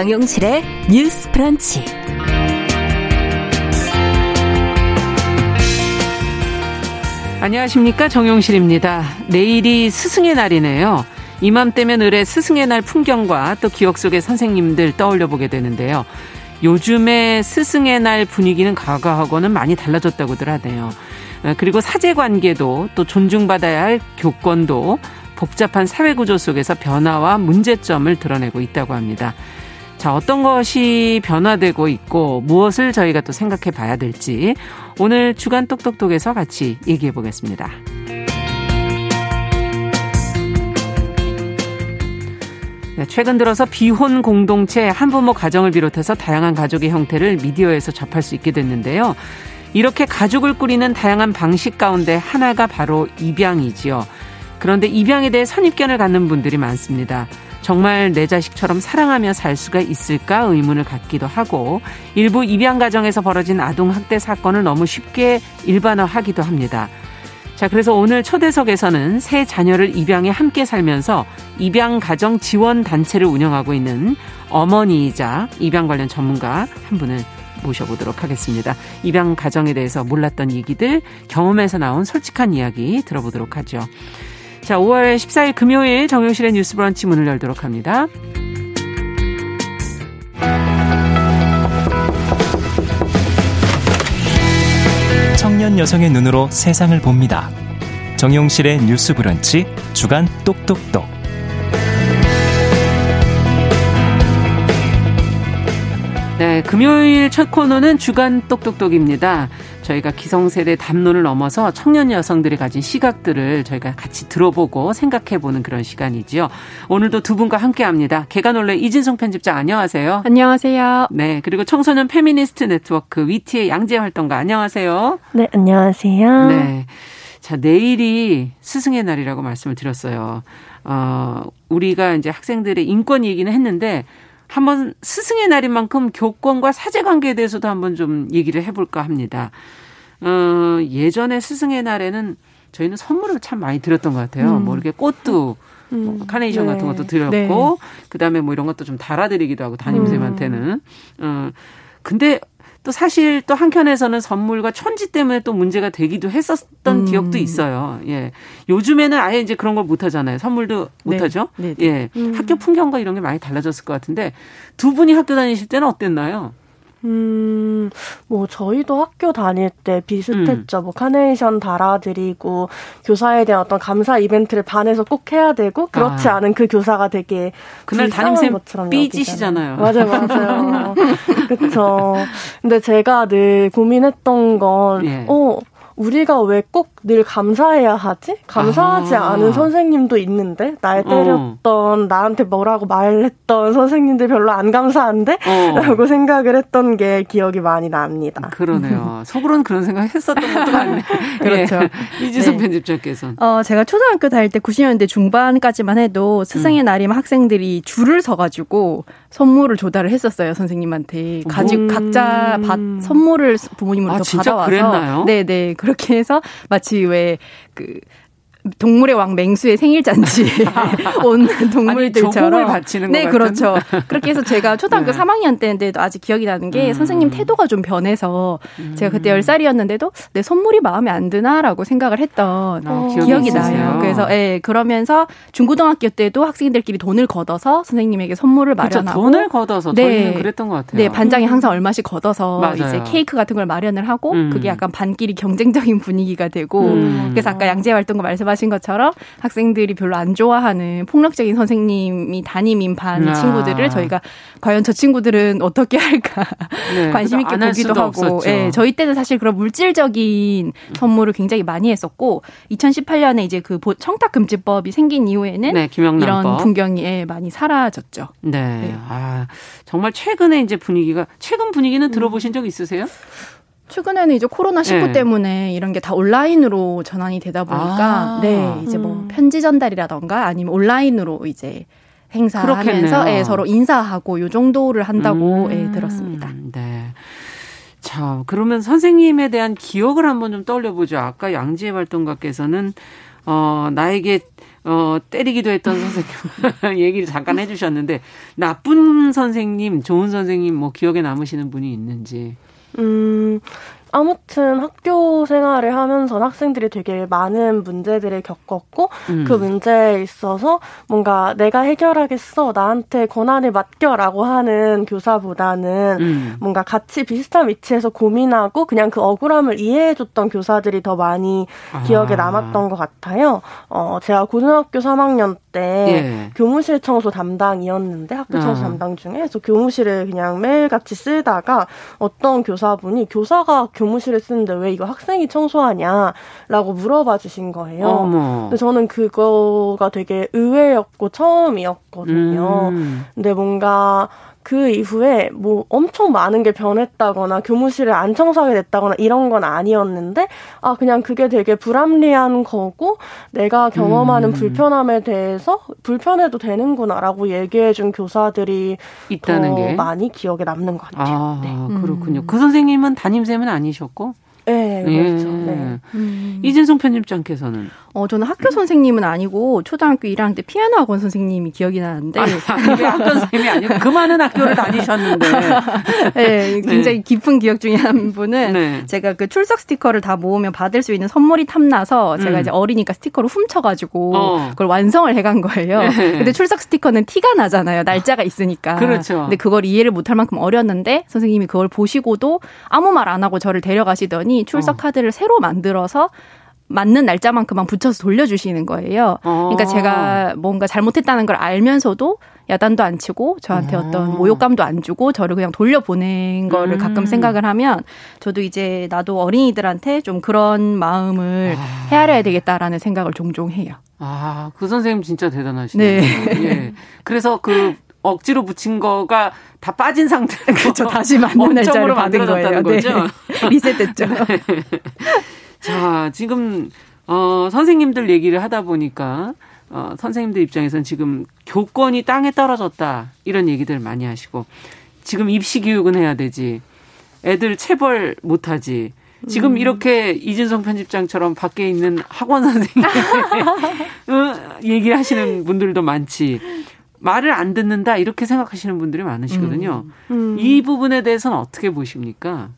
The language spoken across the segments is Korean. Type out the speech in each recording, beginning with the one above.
정용실의 뉴스 프런치. 안녕하십니까. 정용실입니다. 내일이 스승의 날이네요. 이맘때면 을의 스승의 날 풍경과 또 기억 속의 선생님들 떠올려 보게 되는데요. 요즘에 스승의 날 분위기는 과거하고는 많이 달라졌다고들 하네요. 어, 그리고 사제 관계도 또 존중받아야 할 교권도 복잡한 사회 구조 속에서 변화와 문제점을 드러내고 있다고 합니다. 자, 어떤 것이 변화되고 있고 무엇을 저희가 또 생각해 봐야 될지 오늘 주간 똑똑똑에서 같이 얘기해 보겠습니다. 네, 최근 들어서 비혼 공동체 한부모 가정을 비롯해서 다양한 가족의 형태를 미디어에서 접할 수 있게 됐는데요. 이렇게 가족을 꾸리는 다양한 방식 가운데 하나가 바로 입양이지요. 그런데 입양에 대해 선입견을 갖는 분들이 많습니다. 정말 내 자식처럼 사랑하며 살 수가 있을까 의문을 갖기도 하고 일부 입양 가정에서 벌어진 아동 학대 사건을 너무 쉽게 일반화하기도 합니다. 자, 그래서 오늘 초대석에서는 새 자녀를 입양해 함께 살면서 입양 가정 지원 단체를 운영하고 있는 어머니이자 입양 관련 전문가 한 분을 모셔보도록 하겠습니다. 입양 가정에 대해서 몰랐던 얘기들, 경험에서 나온 솔직한 이야기 들어보도록 하죠. 자, 5월 14일 금요일 정용실의 뉴스 브런치 문을 열도록 합니다. 청년 여성의 눈으로 세상을 봅니다. 정용실의 뉴스 브런치 주간 똑똑똑. 네, 금요일 첫 코너는 주간 똑똑똑입니다. 저희가 기성세대 담론을 넘어서 청년 여성들이 가진 시각들을 저희가 같이 들어보고 생각해보는 그런 시간이지요. 오늘도 두 분과 함께합니다. 계간홀로 이진송 편집장 안녕하세요. 안녕하세요. 네, 그리고 청소년 페미니스트 네트워크 위티의 양지혜 활동가 안녕하세요. 네, 안녕하세요. 네. 자, 내일이 스승의 날이라고 말씀을 드렸어요. 어, 우리가 이제 학생들의 인권 얘기는 했는데 한번 스승의 날인 만큼 교권과 사제 관계에 대해서도 한번 좀 얘기를 해볼까 합니다. 어, 예전에 스승의 날에는 저희는 선물을 참 많이 드렸던 것 같아요. 음. 뭐 이렇게 꽃도 음. 뭐 카네이션 네. 같은 것도 드렸고, 네. 그다음에 뭐 이런 것도 좀 달아드리기도 하고 담임선생님한테는. 음. 어, 근데 또 사실 또 한켠에서는 선물과 천지 때문에 또 문제가 되기도 했었던 음. 기억도 있어요. 예. 요즘에는 아예 이제 그런 걸 못 하잖아요. 선물도 못 네. 하죠. 네. 네. 예. 음. 학교 풍경과 이런 게 많이 달라졌을 것 같은데 두 분이 학교 다니실 때는 어땠나요? 음, 뭐, 저희도 학교 다닐 때 비슷했죠. 음. 뭐, 카네이션 달아드리고, 교사에 대한 어떤 감사 이벤트를 반에서 꼭 해야 되고, 그렇지 아. 않은 그 교사가 되게. 그날 담임쌤 삐지시잖아요. 맞아요, 맞아요. 그쵸. 근데 제가 늘 고민했던 건, 예. 어, 우리가 왜 꼭 늘 감사해야 하지? 감사하지 아. 않은 선생님도 있는데 날 어. 때렸던 어. 나한테 뭐라고 말했던 선생님들 별로 안 감사한데? 어. 라고 생각을 했던 게 기억이 많이 납니다. 그러네요. 속으로는 그런 생각 했었던 것도 같네. 그렇죠. 예. 이지선 네. 편집장께서는. 어, 제가 초등학교 다닐 때 90년대 중반까지만 해도 스승의 음. 날이면 학생들이 줄을 서가지고 선물을 조달을 했었어요 선생님한테 가지고 음. 각자 받, 선물을 부모님으로부터 아, 받아와서 그랬나요? 네네 네. 그렇게 해서 마치 왜 그 동물의 왕 맹수의 생일 잔치에 온 동물들처럼 아니, 바치는 네 그렇죠 그렇게 해서 제가 초등학교 네. 3학년 때인데도 아직 기억이 나는 게 음. 선생님 태도가 좀 변해서 음. 제가 그때 10살이었는데도 내 선물이 마음에 안 드나라고 생각을 했던 아, 기억이, 나요 그래서 예 네, 그러면서 중고등학교 때도 학생들끼리 돈을 걷어서 선생님에게 선물을 마련하고 그렇죠. 돈을 걷어서 네. 저희는 그랬던 것 같아요 네 반장이 항상 얼마씩 걷어서 맞아요. 이제 케이크 같은 걸 마련을 하고 음. 그게 약간 반끼리 경쟁적인 분위기가 되고 음. 그래서 아까 양재 활동과 말씀 말씀하신 것처럼 학생들이 별로 안 좋아하는 폭력적인 선생님이 담임인 반 아. 친구들을 저희가 과연 저 친구들은 어떻게 할까 네, 관심 있게 보기도 하고 예, 저희 때는 사실 그런 물질적인 선물을 굉장히 많이 했었고 2018년에 이제 그 청탁 금지법이 생긴 이후에는 네, 이런 풍경이 예, 많이 사라졌죠. 네. 네. 아, 정말 최근에 이제 분위기가 최근 분위기는 들어보신 적 있으세요? 최근에는 이제 코로나 19 네. 때문에 이런 게 다 온라인으로 전환이 되다 보니까 아. 네 이제 뭐 음. 편지 전달이라던가 아니면 온라인으로 이제 행사하면서 예, 서로 인사하고 요 정도를 한다고 음. 예, 들었습니다. 네. 자, 그러면 선생님에 대한 기억을 한번 좀 떠올려 보죠. 아까 양지혜 활동가께서는 어, 나에게 어, 때리기도 했던 선생님 얘기를 잠깐 해주셨는데 나쁜 선생님, 좋은 선생님 뭐 기억에 남으시는 분이 있는지. 음, 아무튼 학교 생활을 하면서 학생들이 되게 많은 문제들을 겪었고 음. 그 문제에 있어서 뭔가 내가 해결하겠어 나한테 권한을 맡겨라고 하는 교사보다는 음. 뭔가 같이 비슷한 위치에서 고민하고 그냥 그 억울함을 이해해줬던 교사들이 더 많이 아. 기억에 남았던 것 같아요. 어 제가 고등학교 3학년 때 예. 교무실 청소 담당이었는데 학교 청소 아. 담당 중에 그래서 교무실을 그냥 매일 같이 쓰다가 어떤 교사분이 교사가 교무실에 쓰는데 왜 이거 학생이 청소하냐라고 물어봐 주신 거예요. 어머. 근데 저는 그거가 되게 의외였고 처음이었거든요. 음. 근데 뭔가 그 이후에 뭐 엄청 많은 게 변했다거나 교무실을 안 청소하게 됐다거나 이런 건 아니었는데 아 그냥 그게 되게 불합리한 거고 내가 경험하는 음. 불편함에 대해서 불편해도 되는구나라고 얘기해 준 교사들이 있다는 게 많이 기억에 남는 것 같아요. 아, 네. 그렇군요. 음. 그 선생님은 담임쌤은 아니셨고 네, 그렇죠. 예. 네. 음. 이진성 편집장께서는 어 저는 학교 선생님은 아니고 초등학교 1학년 때 피아노 학원 선생님이 기억이 나는데 아니, 학교 선생님이 아니고 그 많은 학교를 다니셨는데 네, 굉장히 네. 깊은 기억 중에 한 분은 네. 제가 그 출석 스티커를 다 모으면 받을 수 있는 선물이 탐나서 제가 음. 이제 어리니까 스티커를 훔쳐가지고 어. 그걸 완성을 해간 거예요. 네. 근데 출석 스티커는 티가 나잖아요. 날짜가 있으니까. 그렇죠. 근데 그걸 이해를 못할 만큼 어렸는데 선생님이 그걸 보시고도 아무 말 안 하고 저를 데려가시더니 출석 어. 카드를 새로 만들어서 맞는 날짜만큼만 붙여서 돌려주시는 거예요. 그러니까 어. 제가 뭔가 잘못했다는 걸 알면서도 야단도 안 치고 저한테 어. 떤 모욕감도 안 주고 저를 그냥 돌려보낸 거를 음. 가끔 생각을 하면 저도 이제 나도 어린이들한테 좀 그런 마음을 아. 헤아려야 되겠다라는 생각을 종종 해요. 아, 그 선생님 진짜 대단하시네요. 네. 예. 그래서 그 억지로 붙인 거가 다 빠진 상태로 그렇죠. 다시 맞는 날짜를 받은 거예요. 거죠. 네. 리셋됐죠. 네. 자, 지금 어 선생님들 얘기를 하다 보니까 어 선생님들 입장에서는 지금 교권이 땅에 떨어졌다 이런 얘기들 많이 하시고 지금 입시 교육은 해야 되지. 애들 체벌 못 하지. 지금 음. 이렇게 이진성 편집장처럼 밖에 있는 학원 선생님 얘기하시는 분들도 많지. 말을 안 듣는다 이렇게 생각하시는 분들이 많으시거든요. 음. 음. 이 부분에 대해서는 어떻게 보십니까?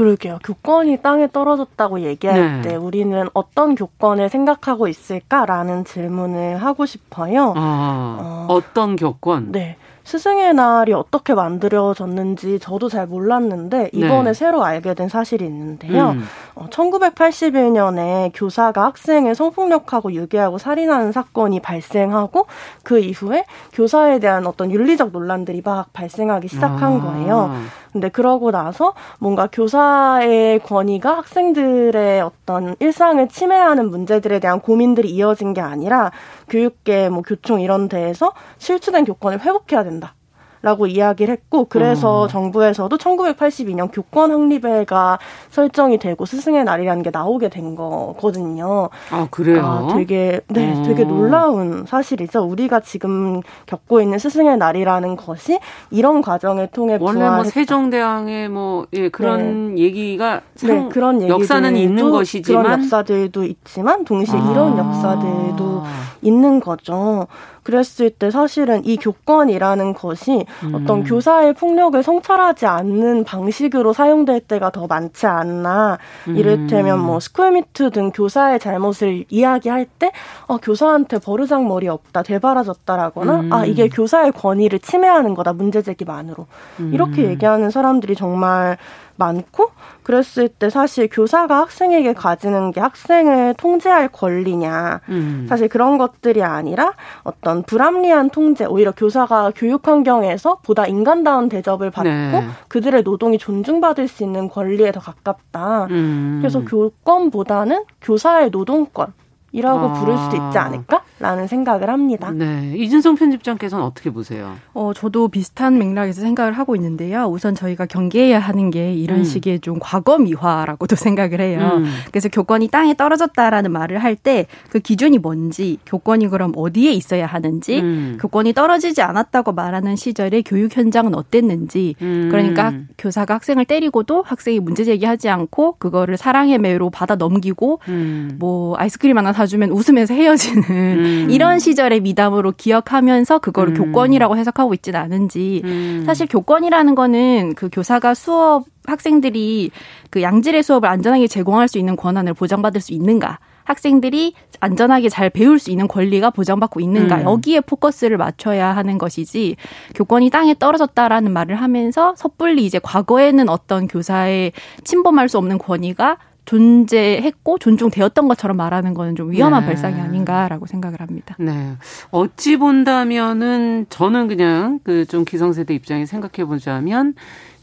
그러게요. 교권이 땅에 떨어졌다고 얘기할 네. 때 우리는 어떤 교권을 생각하고 있을까라는 질문을 하고 싶어요. 아, 어, 떤 교권? 네. 스승의 날이 어떻게 만들어졌는지 저도 잘 몰랐는데 이번에 네. 새로 알게 된 사실이 있는데요. 음. 어, 1981년에 교사가 학생을 성폭력하고 유괴하고 살인하는 사건이 발생하고 그 이후에 교사에 대한 어떤 윤리적 논란들이 막 발생하기 시작한 아. 거예요. 근데 그러고 나서 뭔가 교사의 권위가 학생들의 어떤 일상을 침해하는 문제들에 대한 고민들이 이어진 게 아니라 교육계 뭐 교총 이런 데에서 실추된 교권을 회복해야 된다. 라고 이야기를 했고 그래서 어. 정부에서도 1982년 교권 확립회가 설정이 되고 스승의 날이라는 게 나오게 된 거거든요. 아 그래요? 아, 되게 네, 어. 되게 놀라운 사실이죠. 우리가 지금 겪고 있는 스승의 날이라는 것이 이런 과정을 통해 원래 뭐 세종대왕의 뭐 예, 그런 네. 얘기가 네, 그런 역사는 있는 것이지만 그런 역사들도 있지만 동시에 아. 이런 역사들도 있는 거죠. 그랬을 때 사실은 이 교권이라는 것이 음. 어떤 교사의 폭력을 성찰하지 않는 방식으로 사용될 때가 더 많지 않나. 음. 이를테면 뭐 스쿨미투 등 교사의 잘못을 이야기할 때 어, 교사한테 버르장 머리 없다, 되바라졌다라거나 음. 아 이게 교사의 권위를 침해하는 거다 문제제기만으로 이렇게 음. 얘기하는 사람들이 정말 많고 그랬을 때 사실 교사가 학생에게 가지는 게 학생을 통제할 권리냐 음. 사실 그런 것들이 아니라 어떤 불합리한 통제 오히려 교사가 교육 환경에서 보다 인간다운 대접을 받고 네. 그들의 노동이 존중받을 수 있는 권리에 더 가깝다. 음. 그래서 교권보다는 교사의 노동권 이라고 아. 부를 수도 있지 않을까라는 생각을 합니다. 네. 이준성 편집장께서는 어떻게 보세요? 어, 저도 비슷한 맥락에서 생각을 하고 있는데요. 우선 저희가 경계해야 하는 게 이런 음. 식의 좀 과거 미화라고도 생각을 해요. 음. 그래서 교권이 땅에 떨어졌다라는 말을 할 때 그 기준이 뭔지, 교권이 그럼 어디에 있어야 하는지, 음. 교권이 떨어지지 않았다고 말하는 시절에 교육 현장은 어땠는지, 음. 그러니까 교사가 학생을 때리고도 학생이 문제 제기하지 않고 그거를 사랑의 매로 받아 넘기고 음. 뭐 아이스크림 하나 사주면 웃으면서 헤어지는 음. 이런 시절의 미담으로 기억하면서 그거를 음. 교권이라고 해석하고 있지는 않은지 음. 사실 교권이라는 거는 그 교사가 수업 학생들이 그 양질의 수업을 안전하게 제공할 수 있는 권한을 보장받을 수 있는가 학생들이 안전하게 잘 배울 수 있는 권리가 보장받고 있는가 음. 여기에 포커스를 맞춰야 하는 것이지 교권이 땅에 떨어졌다라는 말을 하면서 섣불리 이제 과거에는 어떤 교사의 침범할 수 없는 권위가 존재했고 존중되었던 것처럼 말하는 거는 좀 위험한 네. 발상이 아닌가라고 생각을 합니다. 네. 어찌 본다면은 저는 그냥 그 좀 기성세대 입장에 생각해 보자면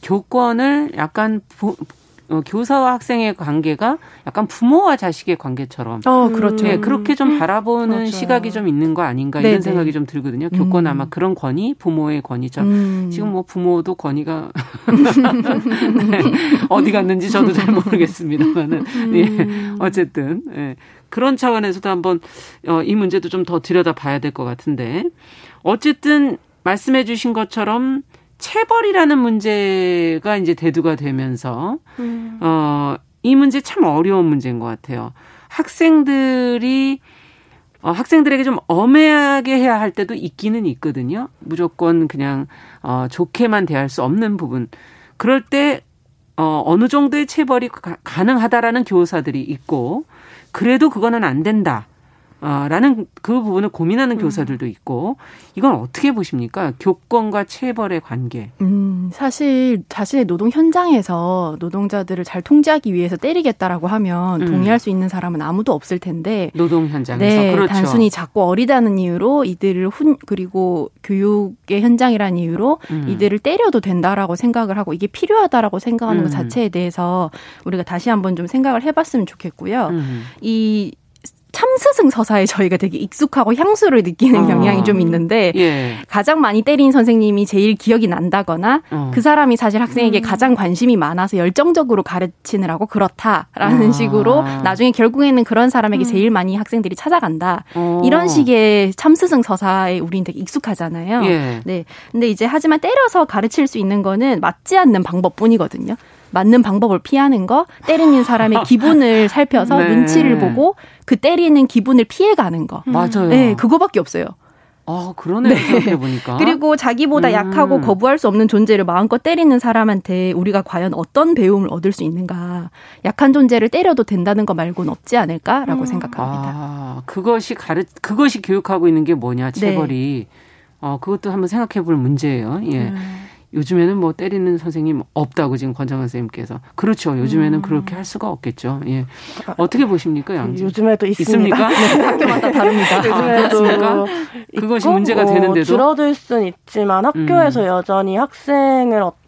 교권을 약간 어, 교사와 학생의 관계가 약간 부모와 자식의 관계처럼. 어, 그렇죠. 네, 그렇게 좀 바라보는 그렇죠. 시각이 좀 있는 거 아닌가 이런 네네. 생각이 좀 들거든요. 교권 음. 아마 그런 권위, 부모의 권위처럼. 음. 지금 뭐 부모도 권위가 네, 어디 갔는지 저도 잘 모르겠습니다만은. 음. 예, 어쨌든. 예. 그런 차원에서도 한번 어, 이 문제도 좀 더 들여다 봐야 될 것 같은데. 어쨌든 말씀해 주신 것처럼 체벌이라는 문제가 이제 대두가 되면서 음. 어, 이 문제 참 어려운 문제인 것 같아요. 학생들이 어, 학생들에게 좀 엄해하게 해야 할 때도 있기는 있거든요. 무조건 그냥 어, 좋게만 대할 수 없는 부분. 그럴 때 어, 어느 정도의 체벌이 가, 가능하다라는 교사들이 있고 그래도 그거는 안 된다. 아, 라는 그 부분을 고민하는 음. 교사들도 있고 이건 어떻게 보십니까? 교권과 체벌의 관계. 음, 사실 자신의 노동 현장에서 노동자들을 잘 통제하기 위해서 때리겠다라고 하면 음. 동의할 수 있는 사람은 아무도 없을 텐데 노동 현장에서 네, 그렇죠. 단순히 작고 어리다는 이유로 이들을 훈 그리고 교육의 현장이라는 이유로 음. 이들을 때려도 된다라고 생각을 하고 이게 필요하다라고 생각하는 것 음. 자체에 대해서 우리가 다시 한번 좀 생각을 해봤으면 좋겠고요. 음. 이 참스승 서사에 저희가 되게 익숙하고 향수를 느끼는 어. 경향이 좀 있는데 예. 가장 많이 때린 선생님이 제일 기억이 난다거나 어. 그 사람이 사실 학생에게 음. 가장 관심이 많아서 열정적으로 가르치느라고 그렇다라는 어. 식으로 나중에 결국에는 그런 사람에게 음. 제일 많이 학생들이 찾아간다 어. 이런 식의 참스승 서사에 우리는 되게 익숙하잖아요. 예. 네. 근데 이제 하지만 때려서 가르칠 수 있는 거는 맞지 않는 방법뿐이거든요. 맞는 방법을 피하는 거, 때리는 사람의 기분을 살펴서 네. 눈치를 보고 그 때리는 기분을 피해가는 거. 맞아요. 네, 그거밖에 없어요. 아, 그러네요. 네. 생각해 보니까. 그리고 자기보다 음. 약하고 거부할 수 없는 존재를 마음껏 때리는 사람한테 우리가 과연 어떤 배움을 얻을 수 있는가. 약한 존재를 때려도 된다는 거 말고는 없지 않을까라고 음. 생각합니다. 아, 그것이 가르, 그것이 교육하고 있는 게 뭐냐, 체벌이. 네. 어, 그것도 한번 생각해 볼 문제예요. 예. 음. 요즘에는 뭐 때리는 선생님 없다고 지금 권정환 선생님께서 그렇죠. 요즘에는 음. 그렇게 할 수가 없겠죠. 예. 어떻게 보십니까, 양지? 요즘에도 있습니다. 있습니까? 네, 학교마다 다릅니다. 요즘에도 아, 그것이 문제가 뭐 되는데도 줄어들 수는 있지만 학교에서 음. 여전히 학생을 어떤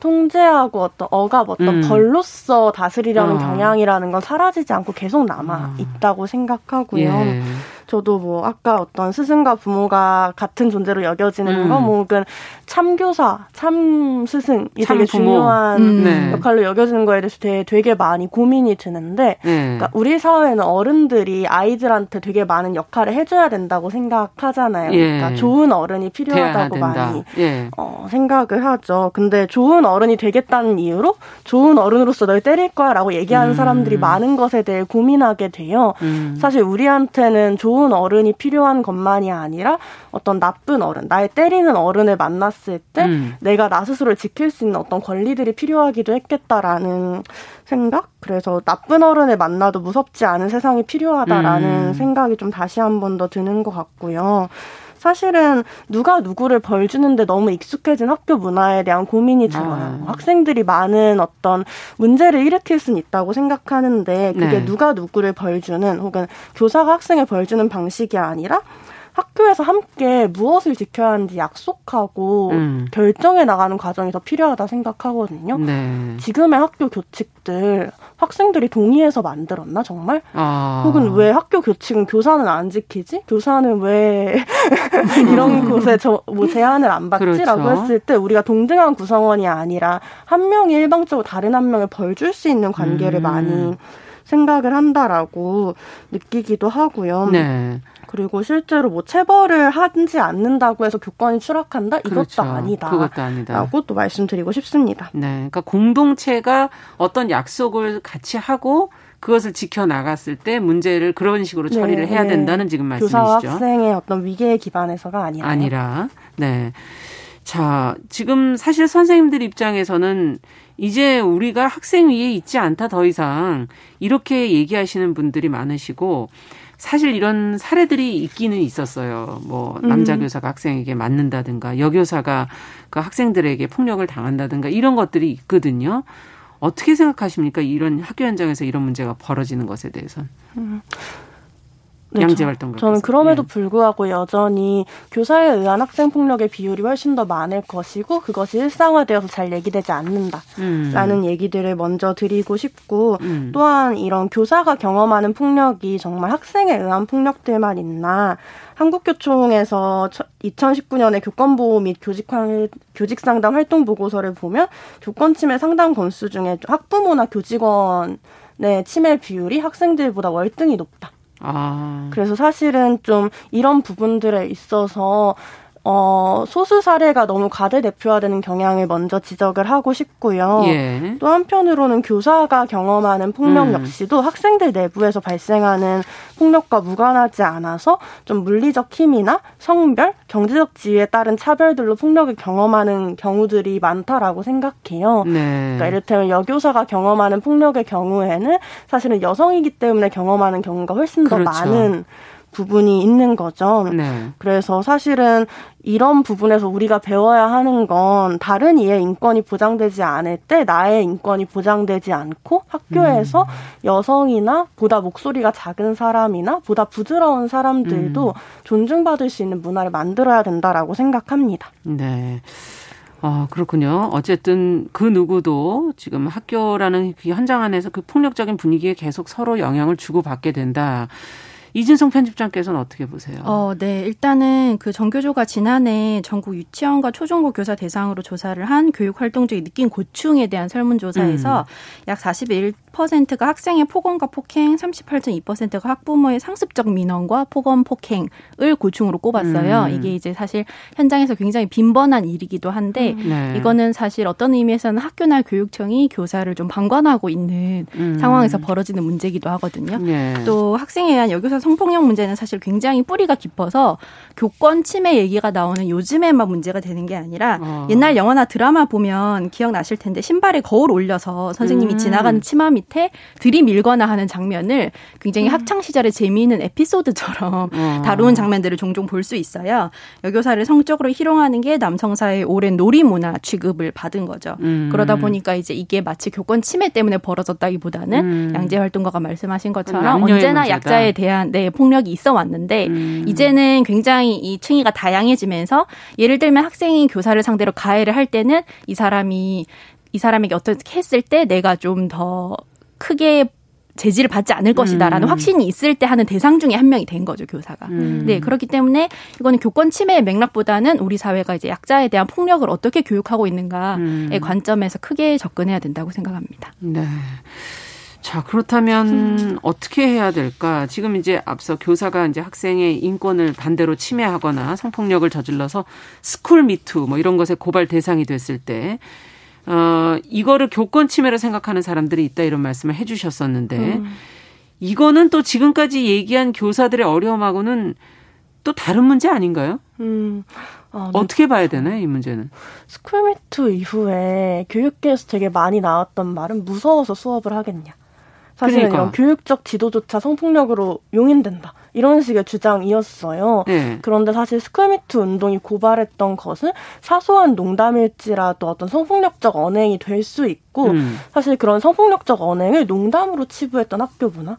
통제하고 어떤 억압, 어떤 음. 벌로서 다스리려는 어. 경향이라는 건 사라지지 않고 계속 남아 어. 있다고 생각하고요. 예. 저도 뭐 아까 어떤 스승과 부모가 같은 존재로 여겨지는 음. 거, 뭐 혹은 참교사, 참 스승이 참 되게 부모. 중요한 음. 네. 역할로 여겨지는 거에 대해서 되게, 되게 많이 고민이 드는데, 네. 그러니까 우리 사회는 어른들이 아이들한테 되게 많은 역할을 해줘야 된다고 생각하잖아요. 예. 그러니까 좋은 어른이 필요하다고 많이 예. 어, 생각을 하죠. 근데 좋은 어른이 되겠다는 이유로 좋은 어른으로서 널 때릴 거야 라고 얘기하는 음. 사람들이 많은 것에 대해 고민하게 돼요. 음. 사실 우리한테는 좋은 좋은 어른이 필요한 것만이 아니라 어떤 나쁜 어른, 나의 때리는 어른을 만났을 때 음. 내가 나 스스로를 지킬 수 있는 어떤 권리들이 필요하기도 했겠다라는 생각? 그래서 나쁜 어른을 만나도 무섭지 않은 세상이 필요하다라는 음. 생각이 좀 다시 한 번 더 드는 것 같고요. 사실은 누가 누구를 벌 주는데 너무 익숙해진 학교 문화에 대한 고민이 들어요. 아. 학생들이 많은 어떤 문제를 일으킬 수는 있다고 생각하는데 그게 네. 누가 누구를 벌 주는 혹은 교사가 학생을 벌 주는 방식이 아니라 학교에서 함께 무엇을 지켜야 하는지 약속하고 음. 결정해 나가는 과정이 더 필요하다 생각하거든요. 네. 지금의 학교 교칙들 학생들이 동의해서 만들었나 정말? 아. 혹은 왜 학교 교칙은 교사는 안 지키지? 교사는 왜 이런 곳에 저 뭐 제한을 안 받지라고 그렇죠. 했을 때 우리가 동등한 구성원이 아니라 한 명이 일방적으로 다른 한 명을 벌 줄 수 있는 관계를 음. 많이 생각을 한다라고 느끼기도 하고요. 네. 그리고 실제로 뭐 체벌을 하지 않는다고 해서 교권이 추락한다? 이것도 그렇죠. 아니다. 그것도 아니다. 라고 또 말씀드리고 싶습니다. 네. 그러니까 공동체가 어떤 약속을 같이 하고 그것을 지켜 나갔을 때 문제를 그런 식으로 네, 처리를 해야 네. 된다는 지금 말씀이시죠. 교사 학생의 어떤 위계에 기반해서가 아니라 아니라 네. 자, 지금 사실 선생님들 입장에서는 이제 우리가 학생 위에 있지 않다 더 이상 이렇게 얘기하시는 분들이 많으시고 사실 이런 사례들이 있기는 있었어요. 뭐 남자 음. 교사가 학생에게 맞는다든가 여교사가 그 학생들에게 폭력을 당한다든가 이런 것들이 있거든요. 어떻게 생각하십니까? 이런 학교 현장에서 이런 문제가 벌어지는 것에 대해서는. 음. 네, 양재 활동 저는 그럼에도 예. 불구하고 여전히 교사에 의한 학생 폭력의 비율이 훨씬 더 많을 것이고 그것이 일상화되어서 잘 얘기되지 않는다라는 음. 얘기들을 먼저 드리고 싶고 음. 또한 이런 교사가 경험하는 폭력이 정말 학생에 의한 폭력들만 있나 한국교총에서 2019년에 교권보호 및 교직 상담 활동 보고서를 보면 교권 침해 상담 건수 중에 학부모나 교직원의 침해 비율이 학생들보다 월등히 높다. 아. 그래서 사실은 좀 이런 부분들에 있어서 어, 소수 사례가 너무 과대 대표화되는 경향을 먼저 지적을 하고 싶고요. 예. 또 한편으로는 교사가 경험하는 폭력 음. 역시도 학생들 내부에서 발생하는 폭력과 무관하지 않아서 좀 물리적 힘이나 성별, 경제적 지위에 따른 차별들로 폭력을 경험하는 경우들이 많다라고 생각해요. 네. 그러니까 이를테면 여교사가 경험하는 폭력의 경우에는 사실은 여성이기 때문에 경험하는 경우가 훨씬 더 그렇죠. 많은 부분이 있는 거죠. 네. 그래서 사실은 이런 부분에서 우리가 배워야 하는 건 다른 이의 인권이 보장되지 않을 때 나의 인권이 보장되지 않고 학교에서 음. 여성이나 보다 목소리가 작은 사람이나 보다 부드러운 사람들도 음. 존중받을 수 있는 문화를 만들어야 된다라고 생각합니다. 네. 아, 그렇군요. 어쨌든 그 누구도 지금 학교라는 그 현장 안에서 그 폭력적인 분위기에 계속 서로 영향을 주고받게 된다. 이진성 편집장께서는 어떻게 보세요? 어, 네. 일단은 그 정교조가 지난해 전국 유치원과 초중고 교사 대상으로 조사를 한 교육 활동적인 느낀 고충에 대한 설문조사에서 음. 약 41 10%가 학생의 폭언과 폭행, 38.2%가 학부모의 상습적 민원과 폭언, 폭행을 고충으로 꼽았어요. 음. 이게 이제 사실 현장에서 굉장히 빈번한 일이기도 한데 음. 네. 이거는 사실 어떤 의미에서는 학교나 교육청이 교사를 좀 방관하고 있는 음. 상황에서 벌어지는 문제기도 하거든요. 네. 또 학생에 의한 여교사 성폭력 문제는 사실 굉장히 뿌리가 깊어서 교권 침해 얘기가 나오는 요즘에만 문제가 되는 게 아니라 어. 옛날 영화나 드라마 보면 기억나실 텐데 신발에 거울 올려서 선생님이 음. 지나가는 치마 밑에 들이밀거나 하는 장면을 굉장히 음. 학창 시절의 재미있는 에피소드처럼 어. 다루는 장면들을 종종 볼 수 있어요. 여교사를 성적으로 희롱하는 게 남성사의 오랜 놀이 문화 취급을 받은 거죠. 음. 그러다 보니까 이제 이게 마치 교권 침해 때문에 벌어졌다기보다는 음. 양재 활동가가 말씀하신 것처럼 언제나 문제다. 약자에 대한 네, 폭력이 있어 왔는데 음. 이제는 굉장히 이 층위가 다양해지면서 예를 들면 학생이 교사를 상대로 가해를 할 때는 이 사람이 이 사람에게 어떻게 했을 때 내가 좀 더 크게 제지를 받지 않을 것이다라는 음. 확신이 있을 때 하는 대상 중에 한 명이 된 거죠 교사가. 음. 네 그렇기 때문에 이거는 교권 침해의 맥락보다는 우리 사회가 이제 약자에 대한 폭력을 어떻게 교육하고 있는가의 음. 관점에서 크게 접근해야 된다고 생각합니다. 네. 자, 그렇다면 음. 어떻게 해야 될까? 지금 이제 앞서 교사가 이제 학생의 인권을 반대로 침해하거나 성폭력을 저질러서 스쿨 미투 뭐 이런 것에 고발 대상이 됐을 때 어, 이거를 교권 침해로 생각하는 사람들이 있다 이런 말씀을 해 주셨었는데 음. 이거는 또 지금까지 얘기한 교사들의 어려움하고는 또 다른 문제 아닌가요? 음. 아, 네. 어떻게 봐야 되나요, 이 문제는? 스쿨미투 이후에 교육계에서 되게 많이 나왔던 말은 무서워서 수업을 하겠냐. 사실은 그러니까. 이런 교육적 지도조차 성폭력으로 용인된다. 이런 식의 주장이었어요. 네. 그런데 사실 스쿨미투 운동이 고발했던 것은 사소한 농담일지라도 어떤 성폭력적 언행이 될 수 있고 음. 사실 그런 성폭력적 언행을 농담으로 치부했던 학교 문화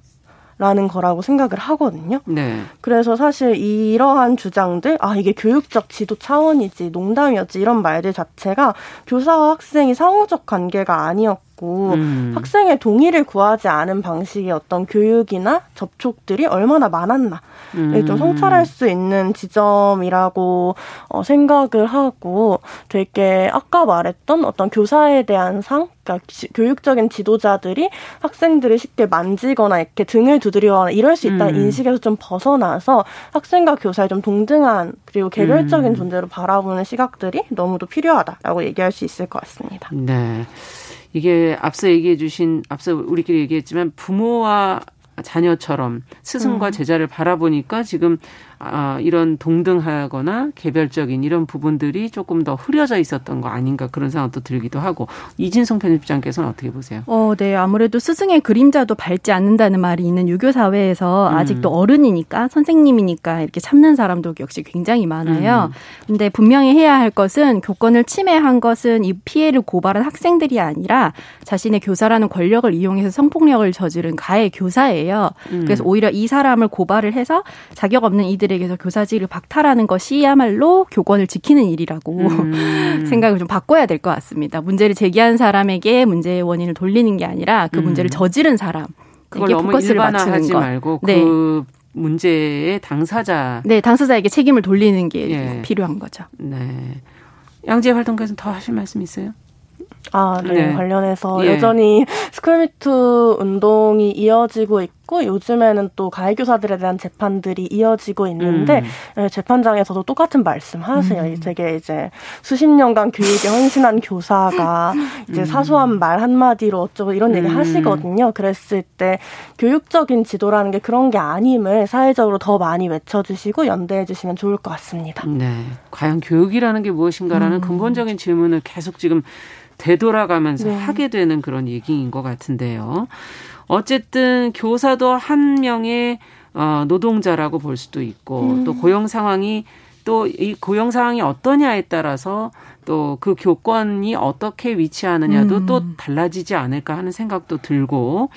라는 거라고 생각을 하거든요. 네. 그래서 사실 이러한 주장들, 아, 이게 교육적 지도 차원이지, 농담이었지, 이런 말들 자체가 교사와 학생이 상호적 관계가 아니었고, 있고 음. 학생의 동의를 구하지 않은 방식의 어떤 교육이나 접촉들이 얼마나 많았나 음. 좀 성찰할 수 있는 지점이라고 어, 생각을 하고 되게 아까 말했던 어떤 교사에 대한 상 그러니까 교육적인 지도자들이 학생들을 쉽게 만지거나 이렇게 등을 두드리거나 이럴 수 있다는 음. 인식에서 좀 벗어나서 학생과 교사의 좀 동등한 그리고 개별적인 음. 존재로 바라보는 시각들이 너무도 필요하다라고 얘기할 수 있을 것 같습니다. 네. 이게 앞서 얘기해 주신 앞서 우리끼리 얘기했지만 부모와 자녀처럼 스승과 음. 제자를 바라보니까 지금 아, 이런 동등하거나 개별적인 이런 부분들이 조금 더 흐려져 있었던 거 아닌가 그런 생각도 들기도 하고 이진성 편집장께서는 어떻게 보세요? 어, 네. 아무래도 스승의 그림자도 밟지 않는다는 말이 있는 유교 사회에서 음. 아직도 어른이니까 선생님이니까 이렇게 참는 사람도 역시 굉장히 많아요. 음. 근데 분명히 해야 할 것은 교권을 침해한 것은 이 피해를 고발한 학생들이 아니라 자신의 교사라는 권력을 이용해서 성폭력을 저지른 가해 교사예요. 음. 그래서 오히려 이 사람을 고발을 해서 자격 없는 이들 의 아이들에게서 교사직을 박탈하는 것이야말로 교권을 지키는 일이라고 음. 생각을 좀 바꿔야 될 것 같습니다. 문제를 제기한 사람에게 문제의 원인을 돌리는 게 아니라 그 음. 문제를 저지른 사람 그걸 너무 일반화하지 말고 네. 그 문제의 당사자 네 당사자에게 책임을 돌리는 게 예. 필요한 거죠. 네. 양재 활동가에서 더 하실 말씀 있어요? 아, 네. 네. 관련해서 예. 여전히 스쿨미투 운동이 이어지고 있고 요즘에는 또 가해 교사들에 대한 재판들이 이어지고 있는데 음. 네, 재판장에서도 똑같은 말씀하세요. 음. 되게 이제 수십 년간 교육에 헌신한 교사가 이제 음. 사소한 말 한마디로 어쩌고 이런 얘기 음. 하시거든요. 그랬을 때 교육적인 지도라는 게 그런 게 아님을 사회적으로 더 많이 외쳐주시고 연대해 주시면 좋을 것 같습니다. 네. 과연 교육이라는 게 무엇인가라는 음. 근본적인 질문을 계속 지금 되돌아가면서 네. 하게 되는 그런 얘기인 것 같은데요. 어쨌든 교사도 한 명의 어, 노동자라고 볼 수도 있고 음. 또 고용 상황이 또 이 고용 상황이 어떠냐에 따라서 또 그 교권이 어떻게 위치하느냐도 음. 또 달라지지 않을까 하는 생각도 들고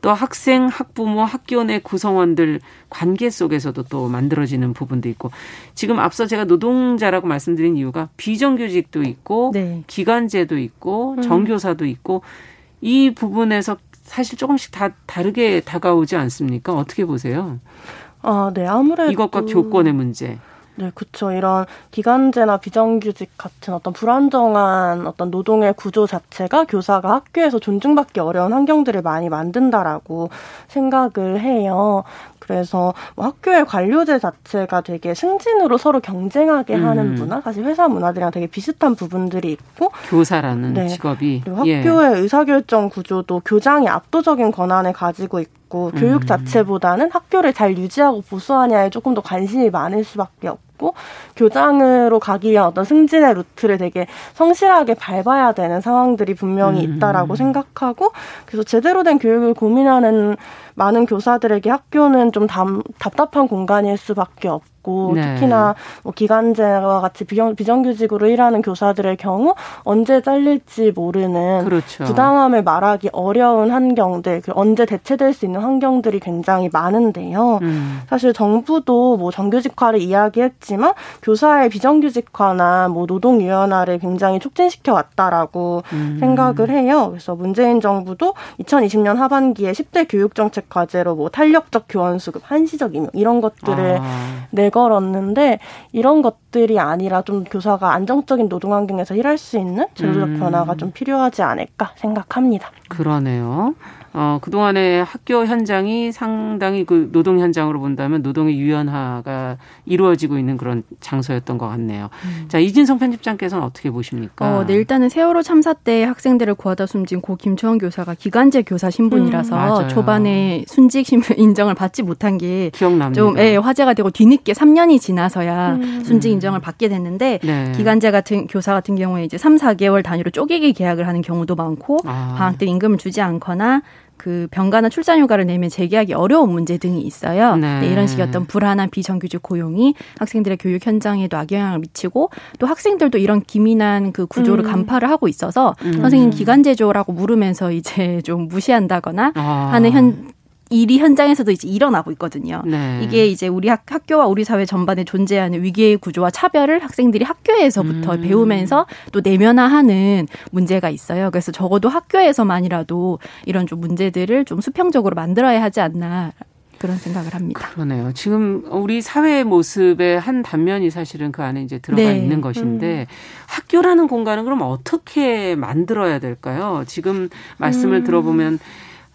또 학생, 학부모, 학교 내 구성원들 관계 속에서도 또 만들어지는 부분도 있고 지금 앞서 제가 노동자라고 말씀드린 이유가 비정규직도 있고 네. 기간제도 있고 음. 정교사도 있고 이 부분에서 사실 조금씩 다 다르게 다가오지 않습니까? 어떻게 보세요? 아, 네. 아무래도 이것과 교권의 문제. 네, 그렇죠. 이런 기간제나 비정규직 같은 어떤 불안정한 어떤 노동의 구조 자체가 교사가 학교에서 존중받기 어려운 환경들을 많이 만든다라고 생각을 해요. 그래서 뭐 학교의 관료제 자체가 되게 승진으로 서로 경쟁하게 음. 하는 문화, 사실 회사 문화들이랑 되게 비슷한 부분들이 있고 교사라는 네. 직업이 그리고 학교의 예. 의사결정 구조도 교장이 압도적인 권한을 가지고 있고 교육 음. 자체보다는 학교를 잘 유지하고 보수하냐에 조금 더 관심이 많을 수밖에 없고. 있고 교장으로 가기 위한 어떤 승진의 루트를 되게 성실하게 밟아야 되는 상황들이 분명히 음. 있다라고 음. 생각하고 그래서 제대로 된 교육을 고민하는 많은 교사들에게 학교는 좀 담, 답답한 공간일 수밖에 없고 네. 특히나 뭐 기간제와 같이 비정, 비정규직으로 일하는 교사들의 경우 언제 잘릴지 모르는 그렇죠. 부당함을 말하기 어려운 환경들 그 언제 대체될 수 있는 환경들이 굉장히 많은데요. 음. 사실 정부도 뭐 정규직화를 이야기했지만 교사의 비정규직화나 뭐 노동 유연화를 굉장히 촉진시켜 왔다라고 음. 생각을 해요. 그래서 문재인 정부도 2020년 하반기에 10대 교육 정책 과제로 뭐 탄력적 교원 수급, 한시적 임용 이런 것들을 아. 내걸었는데 이런 것들이 아니라 좀 교사가 안정적인 노동 환경에서 일할 수 있는 제도적 음. 변화가 좀 필요하지 않을까 생각합니다. 그러네요. 어, 그동안의 학교 현장이 상당히 그 노동 현장으로 본다면 노동의 유연화가 이루어지고 있는 그런 장소였던 것 같네요. 음. 자, 이진성 편집장께서는 어떻게 보십니까? 어, 네, 일단은 세월호 참사 때 학생들을 구하다 숨진 고 김초원 교사가 기간제 교사 신분이라서 음, 초반에 순직 신분 인정을 받지 못한 게 좀 예, 화제가 되고 뒤늦게 3년이 지나서야 음. 순직 인정을 받게 됐는데 네. 기간제 같은 교사 같은 경우에 이제 3, 4개월 단위로 쪼개기 계약을 하는 경우도 많고 아. 방학 때 임금을 주지 않거나 그 병가나 출산휴가를 내면 재계하기 어려운 문제 등이 있어요. 네. 네, 이런 식의 어떤 불안한 비정규직 고용이 학생들의 교육 현장에도 악영향을 미치고 또 학생들도 이런 기민한 그 구조를 음. 간파를 하고 있어서 음. 선생님 기간 제조라고 물으면서 이제 좀 무시한다거나 아. 하는 현 일이 현장에서도 이제 일어나고 있거든요. 네. 이게 이제 우리 학, 교와 우리 사회 전반에 존재하는 위기의 구조와 차별을 학생들이 학교에서부터 음. 배우면서 또 내면화하는 문제가 있어요. 그래서 적어도 학교에서만이라도 이런 좀 문제들을 좀 수평적으로 만들어야 하지 않나 그런 생각을 합니다. 그러네요. 지금 우리 사회의 모습의 한 단면이 사실은 그 안에 이제 들어가 네. 있는 것인데 음. 학교라는 공간은 그럼 어떻게 만들어야 될까요? 지금 말씀을 음. 들어보면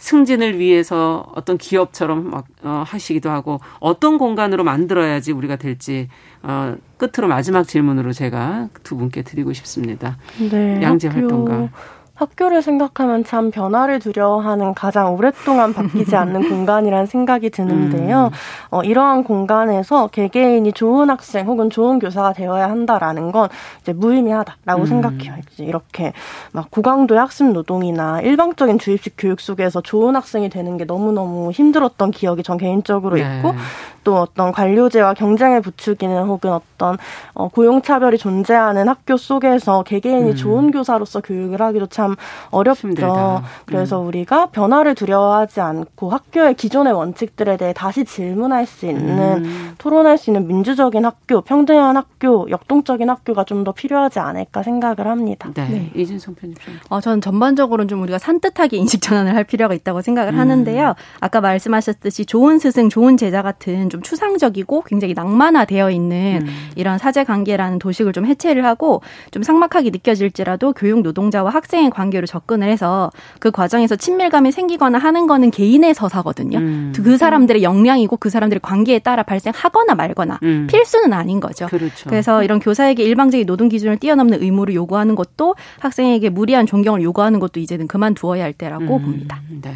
승진을 위해서 어떤 기업처럼 막 어, 하시기도 하고 어떤 공간으로 만들어야지 우리가 될지 어, 끝으로 마지막 질문으로 제가 두 분께 드리고 싶습니다. 네, 양재 활동가. 학교를 생각하면 참 변화를 두려워하는 가장 오랫동안 바뀌지 않는 공간이라는 생각이 드는데요. 음. 어, 이러한 공간에서 개개인이 좋은 학생 혹은 좋은 교사가 되어야 한다라는 건 이제 무의미하다라고 음. 생각해요. 이제 이렇게 막 고강도의 학습 노동이나 일방적인 주입식 교육 속에서 좋은 학생이 되는 게 너무너무 힘들었던 기억이 전 개인적으로 네. 있고 또 어떤 관료제와 경쟁을 부추기는 혹은 어떤 어, 고용차별이 존재하는 학교 속에서 개개인이 음. 좋은 교사로서 교육을 하기도 참 어렵죠. 힘들다. 그래서 음. 우리가 변화를 두려워하지 않고 학교의 기존의 원칙들에 대해 다시 질문할 수 있는 음. 토론할 수 있는 민주적인 학교, 평등한 학교, 역동적인 학교가 좀 더 필요하지 않을까 생각을 합니다. 네. 네. 이진성 편집장. 어, 저는 전반적으로는 좀 우리가 산뜻하게 인식 전환을 할 필요가 있다고 생각을 음. 하는데요. 아까 말씀하셨듯이 좋은 스승, 좋은 제자 같은 좀 추상적이고 굉장히 낭만화되어 있는 음. 이런 사제 관계라는 도식을 좀 해체를 하고 좀 삭막하게 느껴질지라도 교육 노동자와 학생의 관계로 접근을 해서 그 과정에서 친밀감이 생기거나 하는 거는 개인의 서사거든요. 음. 그 사람들의 역량이고 그 사람들의 관계에 따라 발생하거나 말거나 음. 필수는 아닌 거죠. 그렇죠. 그래서 이런 교사에게 일방적인 노동 기준을 뛰어넘는 의무를 요구하는 것도 학생에게 무리한 존경을 요구하는 것도 이제는 그만두어야 할 때라고 음. 봅니다. 네.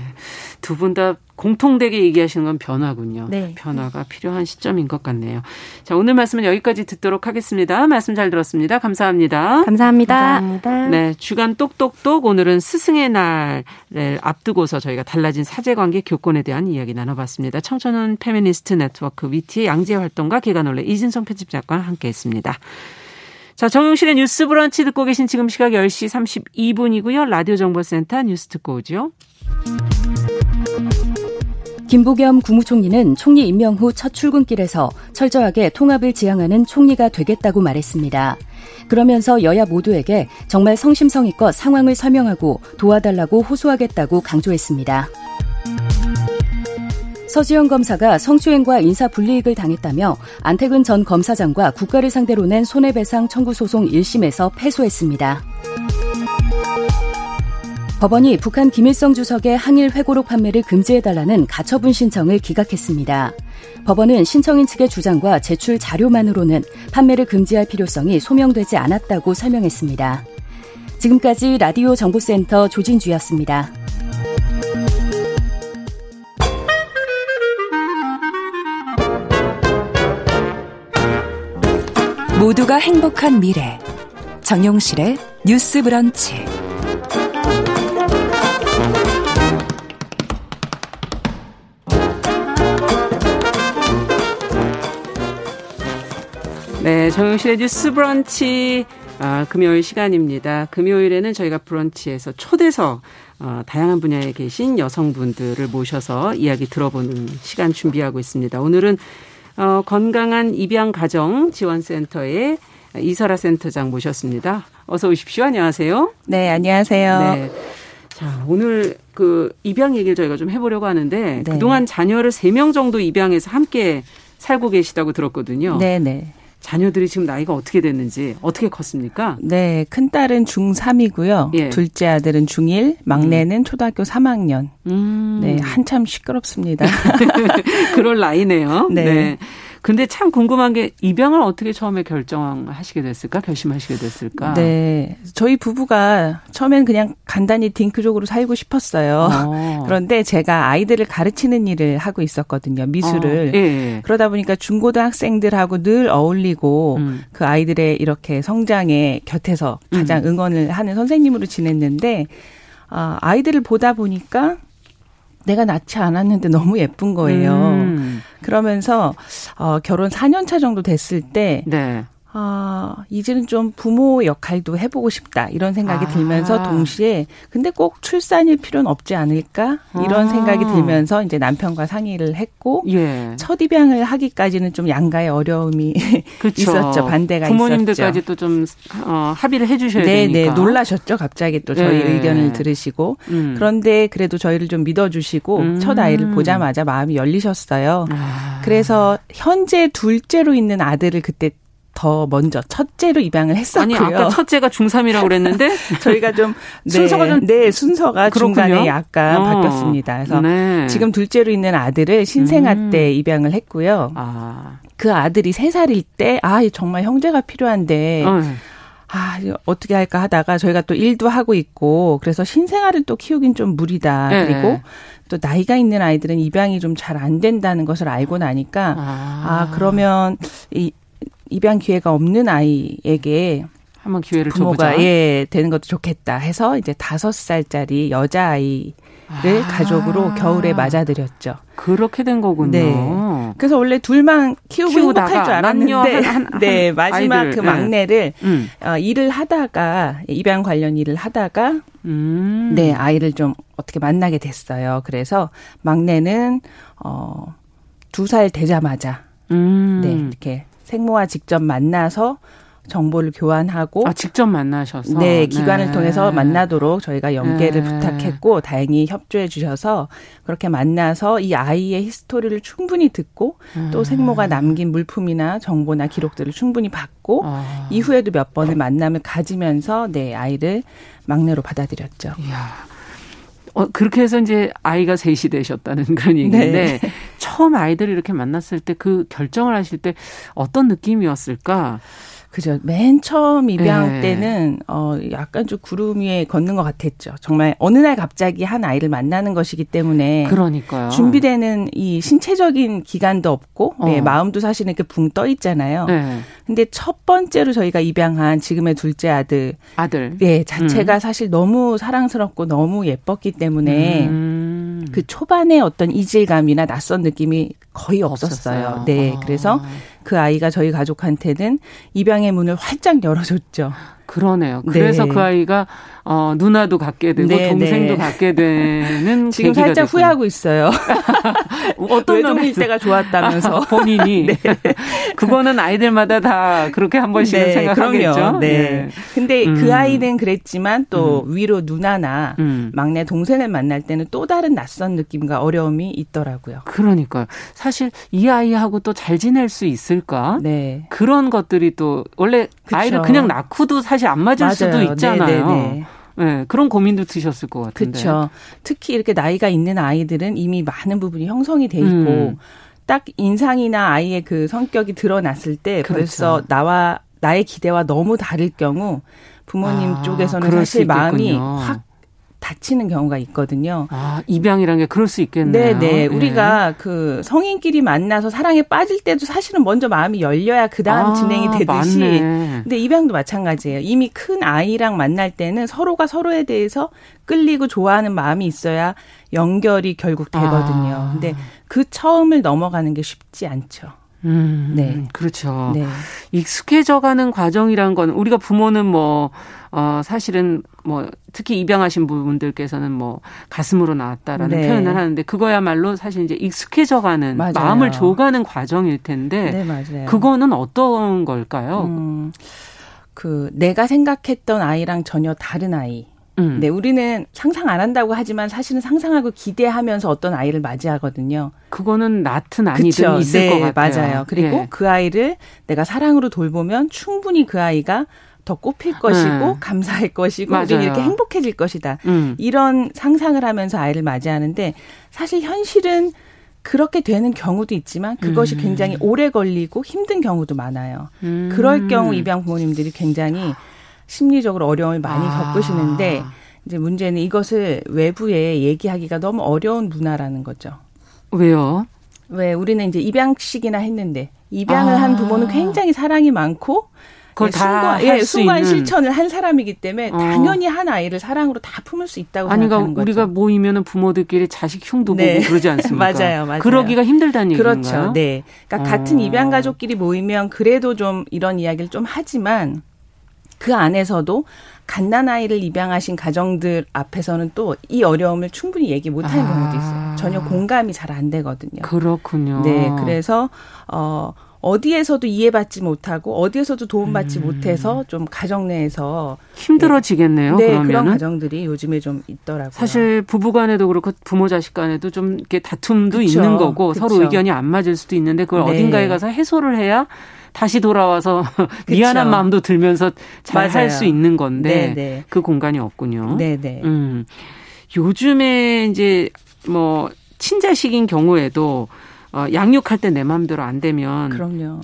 두 분 다 공통되게 얘기하시는 건 변화군요. 네. 변화가 필요한 시점인 것 같네요. 자, 오늘 말씀은 여기까지 듣도록 하겠습니다. 말씀 잘 들었습니다. 감사합니다. 감사합니다. 감사합니다. 네, 주간 똑똑 똑 오늘은 스승의 날을 앞두고서 저희가 달라진 사제관계 교권에 대한 이야기 나눠봤습니다. 청소년 페미니스트 네트워크 위티의 양재 활동가 개관 올레 이진성 편집장과 함께했습니다. 자, 정용실의 뉴스 브런치 듣고 계신 지금 시각 10시 32분이고요. 라디오 정보센터 뉴스 듣고 오죠. 김부겸 국무총리는 총리 임명 후 첫 출근길에서 철저하게 통합을 지향하는 총리가 되겠다고 말했습니다. 그러면서 여야 모두에게 정말 성심성의껏 상황을 설명하고 도와달라고 호소하겠다고 강조했습니다. 서지영 검사가 성추행과 인사 불이익을 당했다며 안태근 전 검사장과 국가를 상대로 낸 손해배상 청구 소송 1심에서 패소했습니다. 법원이 북한 김일성 주석의 항일 회고록 판매를 금지해달라는 가처분 신청을 기각했습니다. 법원은 신청인 측의 주장과 제출 자료만으로는 판매를 금지할 필요성이 소명되지 않았다고 설명했습니다. 지금까지 라디오 정보센터 조진주였습니다. 모두가 행복한 미래. 정용실의 뉴스 브런치. 네, 정영실의 뉴스 브런치 아, 금요일 시간입니다. 금요일에는 저희가 브런치에서 초대석 어, 다양한 분야에 계신 여성분들을 모셔서 이야기 들어보는 시간 준비하고 있습니다. 오늘은 어, 건강한 입양 가정 지원센터의 이설아 센터장 모셨습니다. 어서 오십시오. 안녕하세요. 네, 안녕하세요. 네. 자, 오늘 그 입양 얘기를 저희가 좀 해보려고 하는데 네. 그동안 자녀를 세 명 정도 입양해서 함께 살고 계시다고 들었거든요. 네, 네. 자녀들이 지금 나이가 어떻게 됐는지 어떻게 컸습니까? 네, 큰 딸은 중3이고요. 예. 둘째 아들은 중1, 막내는 음. 초등학교 3학년. 음. 네, 한참 시끄럽습니다. 그럴 나이네요. 네. 네. 근데 참 궁금한 게 입양을 어떻게 처음에 결정하시게 됐을까? 결심하시게 됐을까? 네. 저희 부부가 처음엔 그냥 간단히 딩크족으로 살고 싶었어요. 어. 그런데 제가 아이들을 가르치는 일을 하고 있었거든요. 미술을. 어. 예. 그러다 보니까 중고등학생들하고 늘 어울리고 음. 그 아이들의 이렇게 성장에 곁에서 가장 음. 응원을 하는 선생님으로 지냈는데 아, 아이들을 보다 보니까 내가 낳지 않았는데 너무 예쁜 거예요. 음. 그러면서 어 결혼 4년 차 정도 됐을 때 네. 아, 이제는 좀 부모 역할도 해보고 싶다. 이런 생각이 아. 들면서 동시에, 근데 꼭 출산일 필요는 없지 않을까? 이런 아. 생각이 들면서 이제 남편과 상의를 했고, 예. 첫 입양을 하기까지는 좀 양가의 어려움이 있었죠. 반대가 부모님들까지 또 좀, 어, 합의를 해주셔야 네, 되니까. 네, 놀라셨죠. 갑자기 또 저희 예. 의견을 들으시고. 음. 그런데 그래도 저희를 좀 믿어주시고, 음. 첫 아이를 보자마자 마음이 열리셨어요. 아. 그래서 현재 둘째로 있는 아들을 그때 더 먼저 첫째로 입양을 했었고요. 아니 아까 첫째가 중3이라고 그랬는데 저희가 좀 네, 순서가 좀 네, 순서가 그렇군요. 중간에 약간 어. 바뀌었습니다. 그래서 네. 지금 둘째로 있는 아들을 신생아 음. 때 입양을 했고요. 아. 그 아들이 3살일 때 아, 정말 형제가 필요한데 어. 아, 어떻게 할까 하다가 저희가 또 일도 하고 있고 그래서 신생아를 또 키우긴 좀 무리다. 네. 그리고 또 나이가 있는 아이들은 입양이 좀 잘 안 된다는 것을 알고 나니까 아, 아 그러면 이 입양 기회가 없는 아이에게 한번 기회를 부모가 줘보자. 예 되는 것도 좋겠다 해서 이제 다섯 살짜리 여자 아이를 아. 가족으로 겨울에 맞아들였죠. 그렇게 된 거군요. 네. 그래서 원래 둘만 키우고 행복할 줄 알았는데, 한, 한, 네 마지막 아이들. 그 네. 막내를 음. 어, 일을 하다가 입양 관련 일을 하다가 음. 네 아이를 좀 어떻게 만나게 됐어요. 그래서 막내는 어 두 살 되자마자 음. 네 이렇게 생모와 직접 만나서 정보를 교환하고 아, 직접 만나셔서 네 기관을 네. 통해서 만나도록 저희가 연계를 네. 부탁했고 다행히 협조해 주셔서 그렇게 만나서 이 아이의 히스토리를 충분히 듣고 음. 또 생모가 남긴 물품이나 정보나 기록들을 충분히 받고 아. 이후에도 몇 번의 만남을 가지면서 네 아이를 막내로 받아들였죠. 이야. 어, 그렇게 해서 이제 아이가 셋이 되셨다는 그런 얘기인데 네. 처음 아이들을 이렇게 만났을 때 그 결정을 하실 때 어떤 느낌이었을까? 그죠. 맨 처음 입양 네. 때는 어 약간 좀 구름 위에 걷는 것 같았죠. 정말 어느 날 갑자기 한 아이를 만나는 것이기 때문에 그러니까요. 준비되는 이 신체적인 기간도 없고 네, 어. 네, 마음도 사실은 이렇게 붕 떠 있잖아요. 네. 근데 첫 번째로 저희가 입양한 지금의 둘째 아들 아들 네 자체가 음. 사실 너무 사랑스럽고 너무 예뻤기 때문에 음. 그 초반에 어떤 이질감이나 낯선 느낌이 거의 없었어요. 없었어요. 네, 어. 그래서 그 아이가 저희 가족한테는 입양의 문을 활짝 열어줬죠. 그러네요. 그래서 네. 그 아이가 어, 누나도 갖게 되고 네, 동생도 네. 갖게 되는 지금 살짝 됐구나. 후회하고 있어요. 어떤 외동일 때가 좋았다면서 본인이 네. 그거는 아이들마다 다 그렇게 한 번씩은 네, 생각하겠죠. 그럼요. 네. 네. 근데 그 음. 그 아이는 그랬지만 또 음. 위로 누나나 음. 막내 동생을 만날 때는 또 다른 낯선 느낌과 어려움이 있더라고요. 그러니까요. 사실 이 아이하고 또 잘 지낼 수 있을까? 네. 그런 것들이 또 원래 그쵸. 아이를 그냥 낳고도 사실 안 맞을 맞아요. 수도 있잖아요. 네네네. 네, 그런 고민도 드셨을 것 같은데. 그렇죠. 특히 이렇게 나이가 있는 아이들은 이미 많은 부분이 형성이 돼 있고 음. 딱 인상이나 아이의 그 성격이 드러났을 때 그렇죠. 벌써 나와 나의 기대와 너무 다를 경우 부모님 아, 쪽에서는 사실 마음이 확 다치는 경우가 있거든요. 아, 입양이란 게 그럴 수 있겠네요. 네, 네. 우리가 그 성인끼리 만나서 사랑에 빠질 때도 사실은 먼저 마음이 열려야 그다음 아, 진행이 되듯이 맞네. 근데 입양도 마찬가지예요. 이미 큰 아이랑 만날 때는 서로가 서로에 대해서 끌리고 좋아하는 마음이 있어야 연결이 결국 되거든요. 아. 근데 그 처음을 넘어가는 게 쉽지 않죠. 음, 네. 그렇죠. 네. 익숙해져가는 과정이란 건 우리가 부모는 뭐, 어, 사실은 뭐, 특히 입양하신 분들께서는 뭐, 가슴으로 나왔다라는 네. 표현을 하는데 그거야말로 사실 이제 익숙해져가는 맞아요. 마음을 줘가는 과정일 텐데. 네. 그거는 어떤 걸까요? 음, 그, 내가 생각했던 아이랑 전혀 다른 아이. 음. 네, 우리는 상상 안 한다고 하지만 사실은 상상하고 기대하면서 어떤 아이를 맞이하거든요. 그거는 낳든 아니든 그쵸? 있을 네, 것 같아요. 맞아요. 그리고 예. 그 아이를 내가 사랑으로 돌보면 충분히 그 아이가 더 꽃필 것이고 음. 감사할 것이고 맞아요. 우리는 이렇게 행복해질 것이다. 음. 이런 상상을 하면서 아이를 맞이하는데 사실 현실은 그렇게 되는 경우도 있지만 그것이 음. 굉장히 오래 걸리고 힘든 경우도 많아요. 음. 그럴 경우 입양 부모님들이 굉장히 심리적으로 어려움을 많이 아. 겪으시는데 이제 문제는 이것을 외부에 얘기하기가 너무 어려운 문화라는 거죠. 왜요? 왜 우리는 이제 입양식이나 했는데 입양을 아. 한 부모는 굉장히 사랑이 많고 그걸 예, 순간, 예, 순간. 실천을 한 사람이기 때문에 어. 당연히 한 아이를 사랑으로 다 품을 수 있다고 아니, 그러니까 생각하는 거죠. 우리가 모이면은 부모들끼리 자식 흉도 네. 보고 그러지 않습니까? 맞아요, 맞아요. 그러기가 힘들다는 얘기인가요? 그렇죠. 네. 그러니까 어. 같은 입양 가족끼리 모이면 그래도 좀 이런 이야기를 좀 하지만 그 안에서도 갓난아이를 입양하신 가정들 앞에서는 또 이 어려움을 충분히 얘기 못하는 아. 경우도 있어요. 전혀 공감이 잘 안 되거든요. 그렇군요. 네, 그래서 어 어디에서도 이해받지 못하고 어디에서도 도움받지 음. 못해서 좀 가정 내에서 힘들어지겠네요. 네, 그러면은. 그런 가정들이 요즘에 좀 있더라고요. 사실 부부간에도 그렇고 부모 자식 간에도 좀 이렇게 다툼도 그쵸, 있는 거고 그쵸. 서로 의견이 안 맞을 수도 있는데 그걸 네. 어딘가에 가서 해소를 해야 다시 돌아와서 미안한 마음도 들면서 잘 살 수 있는 건데 네네. 네. 그 공간이 없군요. 네네. 네. 음. 요즘에 이제 뭐 친자식인 경우에도 어, 양육할 때 내 마음대로 안 되면 그럼요.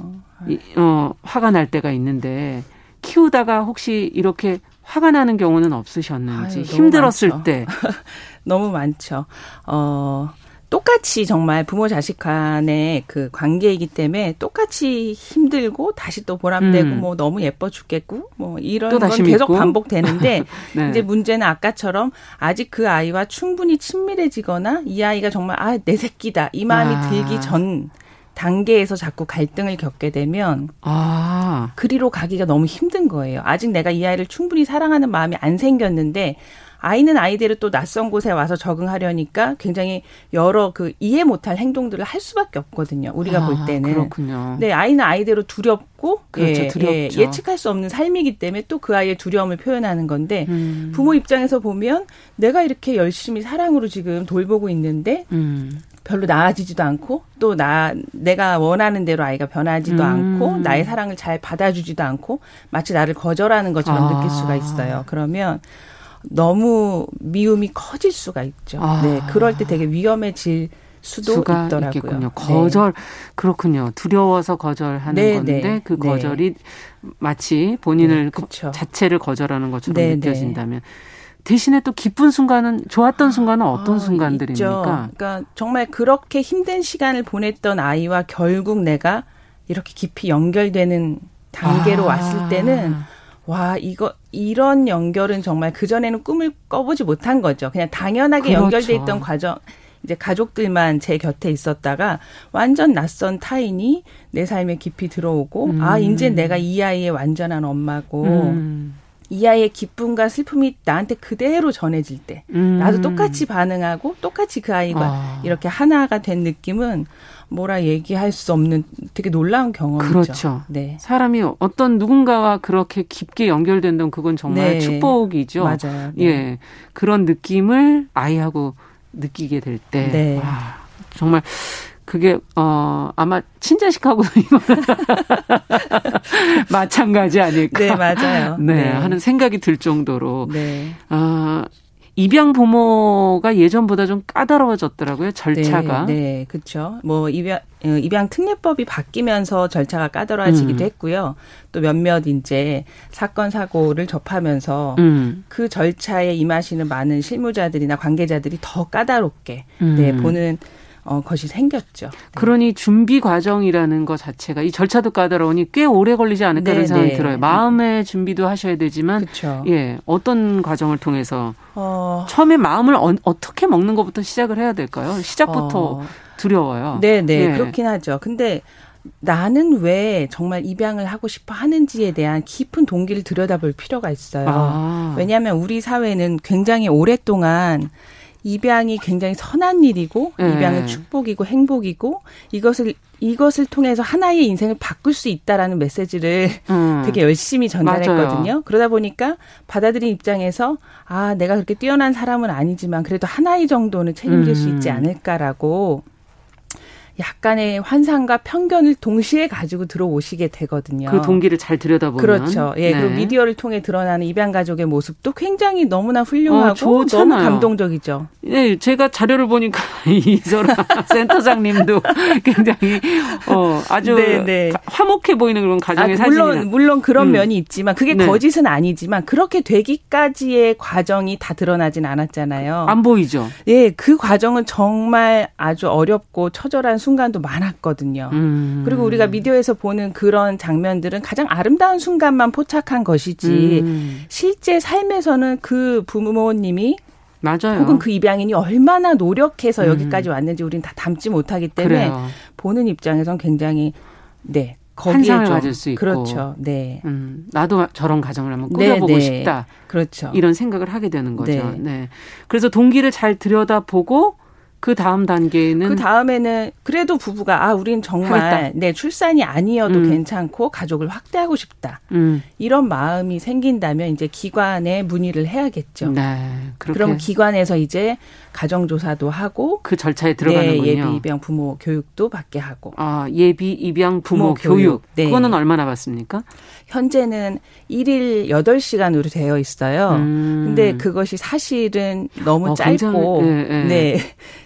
이, 어, 화가 날 때가 있는데 키우다가 혹시 이렇게 화가 나는 경우는 없으셨는지 아유, 힘들었을 많죠. 때 너무 많죠. 어 똑같이 정말 부모 자식 간의 그 관계이기 때문에 똑같이 힘들고 다시 또 보람되고 음. 뭐 너무 예뻐 죽겠고 뭐 이런 건 계속 믿고. 반복되는데 네. 이제 문제는 아까처럼 아직 그 아이와 충분히 친밀해지거나 이 아이가 정말 아 내 새끼다 이 마음이 아. 들기 전 단계에서 자꾸 갈등을 겪게 되면 아. 그리로 가기가 너무 힘든 거예요. 아직 내가 이 아이를 충분히 사랑하는 마음이 안 생겼는데 아이는 아이대로 또 낯선 곳에 와서 적응하려니까 굉장히 여러 그 이해 못할 행동들을 할 수밖에 없거든요. 우리가 아, 볼 때는. 그렇군요. 네, 아이는 아이대로 두렵고 그렇죠, 예, 두렵죠. 예, 예측할 수 없는 삶이기 때문에 또 그 아이의 두려움을 표현하는 건데 음. 부모 입장에서 보면 내가 이렇게 열심히 사랑으로 지금 돌보고 있는데 음. 별로 나아지지도 않고 또 나 내가 원하는 대로 아이가 변하지도 음. 않고 나의 사랑을 잘 받아주지도 않고 마치 나를 거절하는 것처럼 아. 느낄 수가 있어요. 그러면 너무 미움이 커질 수가 있죠. 아. 네, 그럴 때 되게 위험해질 수도 있더라고요. 있겠군요. 네. 거절 네. 그렇군요. 두려워서 거절하는 네, 건데 네. 그 네. 거절이 마치 본인을 거, 자체를 거절하는 것처럼 네, 느껴진다면 대신에 또 기쁜 순간은 좋았던 순간은 어떤 아, 순간들입니까? 있죠. 그러니까 정말 그렇게 힘든 시간을 보냈던 아이와 결국 내가 이렇게 깊이 연결되는 단계로 아. 왔을 때는 와, 이거, 이런 연결은 정말 그전에는 꿈을 꿔보지 못한 거죠. 그냥 당연하게 그렇죠. 연결돼 있던 과정, 이제 가족들만 제 곁에 있었다가 완전 낯선 타인이 내 삶에 깊이 들어오고, 음. 아, 이제 내가 이 아이의 완전한 엄마고, 음. 이 아이의 기쁨과 슬픔이 나한테 그대로 전해질 때, 음. 나도 똑같이 반응하고, 똑같이 그 아이가 아. 이렇게 하나가 된 느낌은 뭐라 얘기할 수 없는 되게 놀라운 경험이죠. 그렇죠. 네. 사람이 어떤 누군가와 그렇게 깊게 연결된다면 그건 정말 네. 축복이죠. 맞아요. 네. 예. 그런 느낌을 아이하고 느끼게 될 때. 네. 와, 정말 그게 어 아마 친자식하고 마찬가지 아닐까. 네, 맞아요. 네, 네, 하는 생각이 들 정도로 네. 어 입양 부모가 예전보다 좀 까다로워졌더라고요 절차가. 네, 네 그렇죠. 뭐 입양 어, 입양 특례법이 바뀌면서 절차가 까다로워지기도 음. 했고요. 또 몇몇 이제 사건 사고를 접하면서 음. 그 절차에 임하시는 많은 실무자들이나 관계자들이 더 까다롭게 음. 네, 보는 어, 것이 생겼죠. 네. 그러니 준비 과정이라는 것 자체가 이 절차도 까다로우니 꽤 오래 걸리지 않을까 네, 생각이 네. 들어요. 마음의 준비도 하셔야 되지만 그쵸. 예 어떤 과정을 통해서 어... 처음에 마음을 어, 떻게 먹는 것부터 시작을 해야 될까요? 시작부터 어... 두려워요. 네, 네, 예. 그렇긴 하죠. 근데 나는 왜 정말 입양을 하고 싶어 하는지에 대한 깊은 동기를 들여다볼 필요가 있어요. 아. 왜냐하면 우리 사회는 굉장히 오랫동안 입양이 굉장히 선한 일이고 네. 입양은 축복이고 행복이고 이것을 이것을 통해서 하나의 인생을 바꿀 수 있다라는 메시지를 음. 되게 열심히 전달했거든요. 맞아요. 그러다 보니까 받아들인 입장에서 아 내가 그렇게 뛰어난 사람은 아니지만 그래도 하나의 정도는 책임질 음. 수 있지 음. 않을까라고 약간의 환상과 편견을 동시에 가지고 들어오시게 되거든요. 그 동기를 잘 들여다보면 그렇죠. 예, 네. 그리고 미디어를 통해 드러나는 입양 가족의 모습도 굉장히 너무나 훌륭하고 어, 너무 감동적이죠. 네, 제가 자료를 보니까 이소라 센터장님도 굉장히 어 아주 네, 네. 화목해 보이는 그런 가정의 아, 사진이 물론 물론 그런 음. 면이 있지만 그게 네. 거짓은 아니지만 그렇게 되기까지의 과정이 다 드러나진 않았잖아요. 안 보이죠. 예, 그 과정은 정말 아주 어렵고 처절한 순간도 많았거든요. 음. 그리고 우리가 미디어에서 보는 그런 장면들은 가장 아름다운 순간만 포착한 것이지 음. 실제 삶에서는 그 부모님이 맞아요. 혹은 그 입양인이 얼마나 노력해서 음. 여기까지 왔는지 우리는 다 담지 못하기 때문에 그래요. 보는 입장에선 굉장히 네 환상을 가질 수 있고 그렇죠. 네. 음, 나도 저런 가정을 한번 꾸려보고 네, 네. 싶다. 그렇죠. 이런 생각을 하게 되는 거죠. 네. 네. 그래서 동기를 잘 들여다보고 그 다음 단계는 그 다음에는 그래도 부부가 아 우린 정말 하겠다. 네 출산이 아니어도 음. 괜찮고 가족을 확대하고 싶다 음. 이런 마음이 생긴다면 이제 기관에 문의를 해야겠죠. 네, 그럼 기관에서 이제 가정조사도 하고 그 절차에 들어가는군요. 네, 예비 입양 부모 교육도 받게 하고. 아 예비 입양 부모, 부모 교육. 교육. 네. 그거는 얼마 나 받습니까? 현재는 1일 8시간으로 되어 있어요. 음. 근데 그것이 사실은 너무 어, 짧고 네, 네. 네.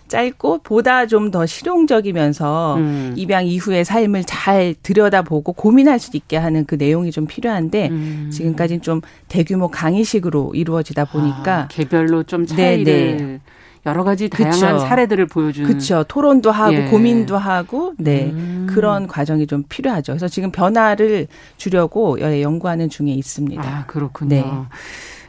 짧고 보다 좀 더 실용적이면서 음. 입양 이후의 삶을 잘 들여다보고 고민할 수 있게 하는 그 내용이 좀 필요한데 음. 지금까지는 좀 대규모 강의식으로 이루어지다 보니까 아, 개별로 좀 차이를 네네. 여러 가지 다양한 그쵸. 사례들을 보여주는 그렇죠. 토론도 하고 예. 고민도 하고 네. 음. 그런 과정이 좀 필요하죠. 그래서 지금 변화를 주려고 연구하는 중에 있습니다. 아, 그렇군요. 네.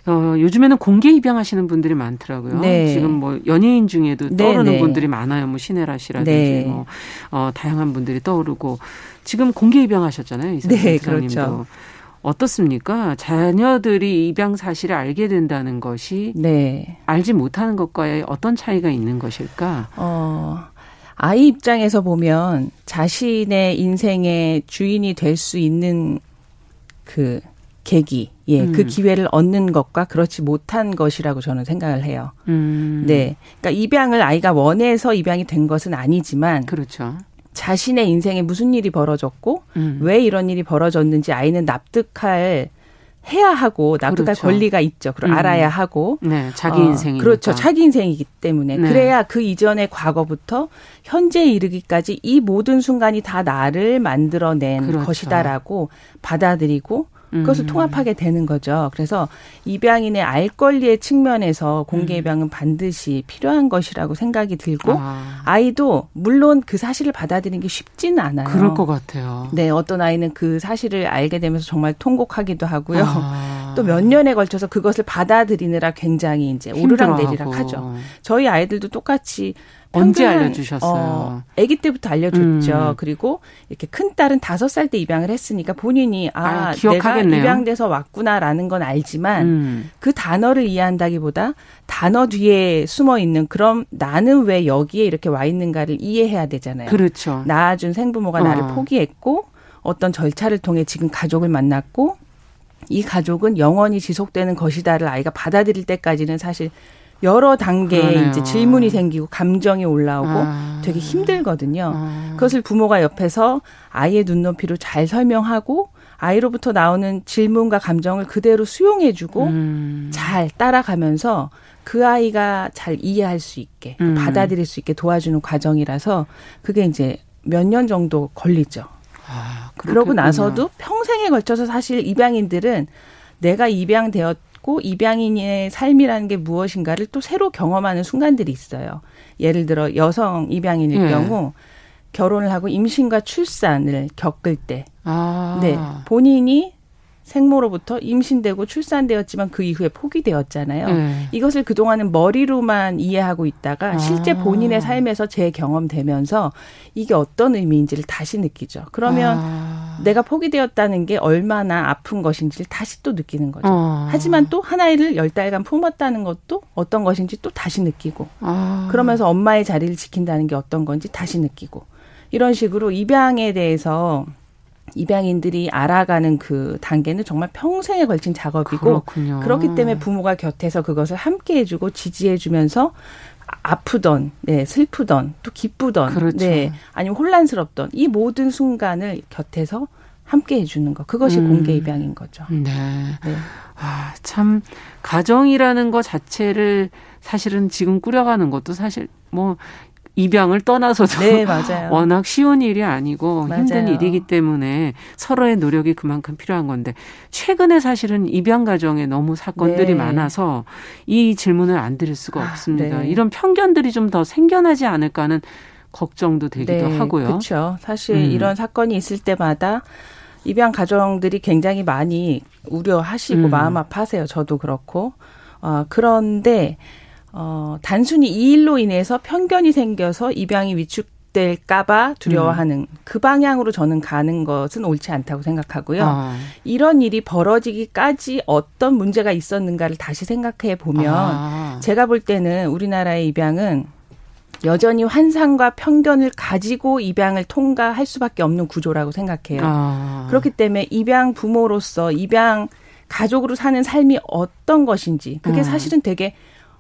어, 요즘에는 공개 입양하시는 분들이 많더라고요. 네. 지금 뭐 연예인 중에도 네, 떠오르는 네. 분들이 많아요. 뭐 신혜라 씨라든지 네. 뭐 어, 다양한 분들이 떠오르고 지금 공개 입양하셨잖아요. 이사 네, 그렇죠. 어떻습니까? 자녀들이 입양 사실을 알게 된다는 것이 네. 알지 못하는 것과의 어떤 차이가 있는 것일까? 어, 아이 입장에서 보면 자신의 인생의 주인이 될 수 있는 그 계기, 예, 그 음. 그 기회를 얻는 것과 그렇지 못한 것이라고 저는 생각을 해요. 음. 네. 그러니까 입양을 아이가 원해서 입양이 된 것은 아니지만. 그렇죠. 자신의 인생에 무슨 일이 벌어졌고 음. 왜 이런 일이 벌어졌는지 아이는 납득할 해야 하고 납득할 그렇죠. 권리가 있죠. 그리고 음. 알아야 하고. 네, 자기 어, 인생이 그렇죠. 자기 인생이기 때문에 네. 그래야 그 이전의 과거부터 현재에 이르기까지 이 모든 순간이 다 나를 만들어낸 그렇죠. 것이다라고 받아들이고 그것을 음. 통합하게 되는 거죠. 그래서 입양인의 알 권리의 측면에서 공개 음. 입양은 반드시 필요한 것이라고 생각이 들고 아. 이도 물론 그 사실을 받아들이는 게 쉽지는 않아요. 그럴 것 같아요. 네, 어떤 아이는 그 사실을 알게 되면서 정말 통곡하기도 하고요. 아. 또 몇 년에 걸쳐서 그것을 받아들이느라 굉장히 이제 오르락내리락 하죠. 저희 아이들도 똑같이 언제 알려주셨어요? 어, 아기 때부터 알려줬죠. 음. 그리고 이렇게 큰 딸은 다섯 살 때 입양을 했으니까 본인이 아, 아 내가 입양돼서 왔구나라는 건 알지만 음. 그 단어를 이해한다기보다 단어 뒤에 숨어 있는 그럼 나는 왜 여기에 이렇게 와 있는가를 이해해야 되잖아요. 그렇죠. 낳아준 생부모가 어. 나를 포기했고 어떤 절차를 통해 지금 가족을 만났고 이 가족은 영원히 지속되는 것이다를 아이가 받아들일 때까지는 사실 여러 단계의 이제 질문이 생기고 감정이 올라오고 아. 되게 힘들거든요. 아. 그것을 부모가 옆에서 아이의 눈높이로 잘 설명하고 아이로부터 나오는 질문과 감정을 그대로 수용해주고 음. 잘 따라가면서 그 아이가 잘 이해할 수 있게 음. 받아들일 수 있게 도와주는 과정이라서 그게 이제 몇 년 정도 걸리죠. 아, 그러고 나서도 평생에 걸쳐서 사실 입양인들은 내가 입양되었 있고 입양인의 삶이라는 게 무엇인가를 또 새로 경험하는 순간들이 있어요. 예를 들어 여성 입양인일 네. 경우 결혼을 하고 임신과 출산을 겪을 때, 아. 네 본인이 생모로부터 임신되고 출산되었지만 그 이후에 포기되었잖아요. 네. 이것을 그동안은 머리로만 이해하고 있다가 아. 실제 본인의 삶에서 재경험되면서 이게 어떤 의미인지를 다시 느끼죠. 그러면 아. 내가 포기되었다는 게 얼마나 아픈 것인지를 다시 또 느끼는 거죠. 아. 하지만 또 하나이를 열 달간 품었다는 것도 어떤 것인지 또 다시 느끼고 아. 그러면서 엄마의 자리를 지킨다는 게 어떤 건지 다시 느끼고 이런 식으로 입양에 대해서 입양인들이 알아가는 그 단계는 정말 평생에 걸친 작업이고 그렇군요. 그렇기 때문에 부모가 곁에서 그것을 함께 해주고 지지해주면서 아프던, 네, 슬프던, 또 기쁘던, 그렇죠. 네, 아니면 혼란스럽던 이 모든 순간을 곁에서 함께 해주는 것. 그것이 음. 공개 입양인 거죠. 네. 네. 아, 참, 가정이라는 것 자체를 사실은 지금 꾸려가는 것도 사실 뭐 입양을 떠나서도 네, 맞아요. 워낙 쉬운 일이 아니고 맞아요. 힘든 일이기 때문에 서로의 노력이 그만큼 필요한 건데 최근에 사실은 입양 가정에 너무 사건들이 네. 많아서 이 질문을 안 드릴 수가 아, 없습니다. 네. 이런 편견들이 좀 더 생겨나지 않을까 하는 걱정도 되기도 네, 하고요. 그렇죠. 사실 음. 이런 사건이 있을 때마다 입양 가정들이 굉장히 많이 우려하시고 음. 마음 아파하세요. 저도 그렇고. 어, 그런데 어, 단순히 이 일로 인해서 편견이 생겨서 입양이 위축될까봐 두려워하는 음. 그 방향으로 저는 가는 것은 옳지 않다고 생각하고요. 아. 이런 일이 벌어지기까지 어떤 문제가 있었는가를 다시 생각해 보면 아. 제가 볼 때는 우리나라의 입양은 여전히 환상과 편견을 가지고 입양을 통과할 수밖에 없는 구조라고 생각해요. 아. 그렇기 때문에 입양 부모로서 입양 가족으로 사는 삶이 어떤 것인지 그게 음. 사실은 되게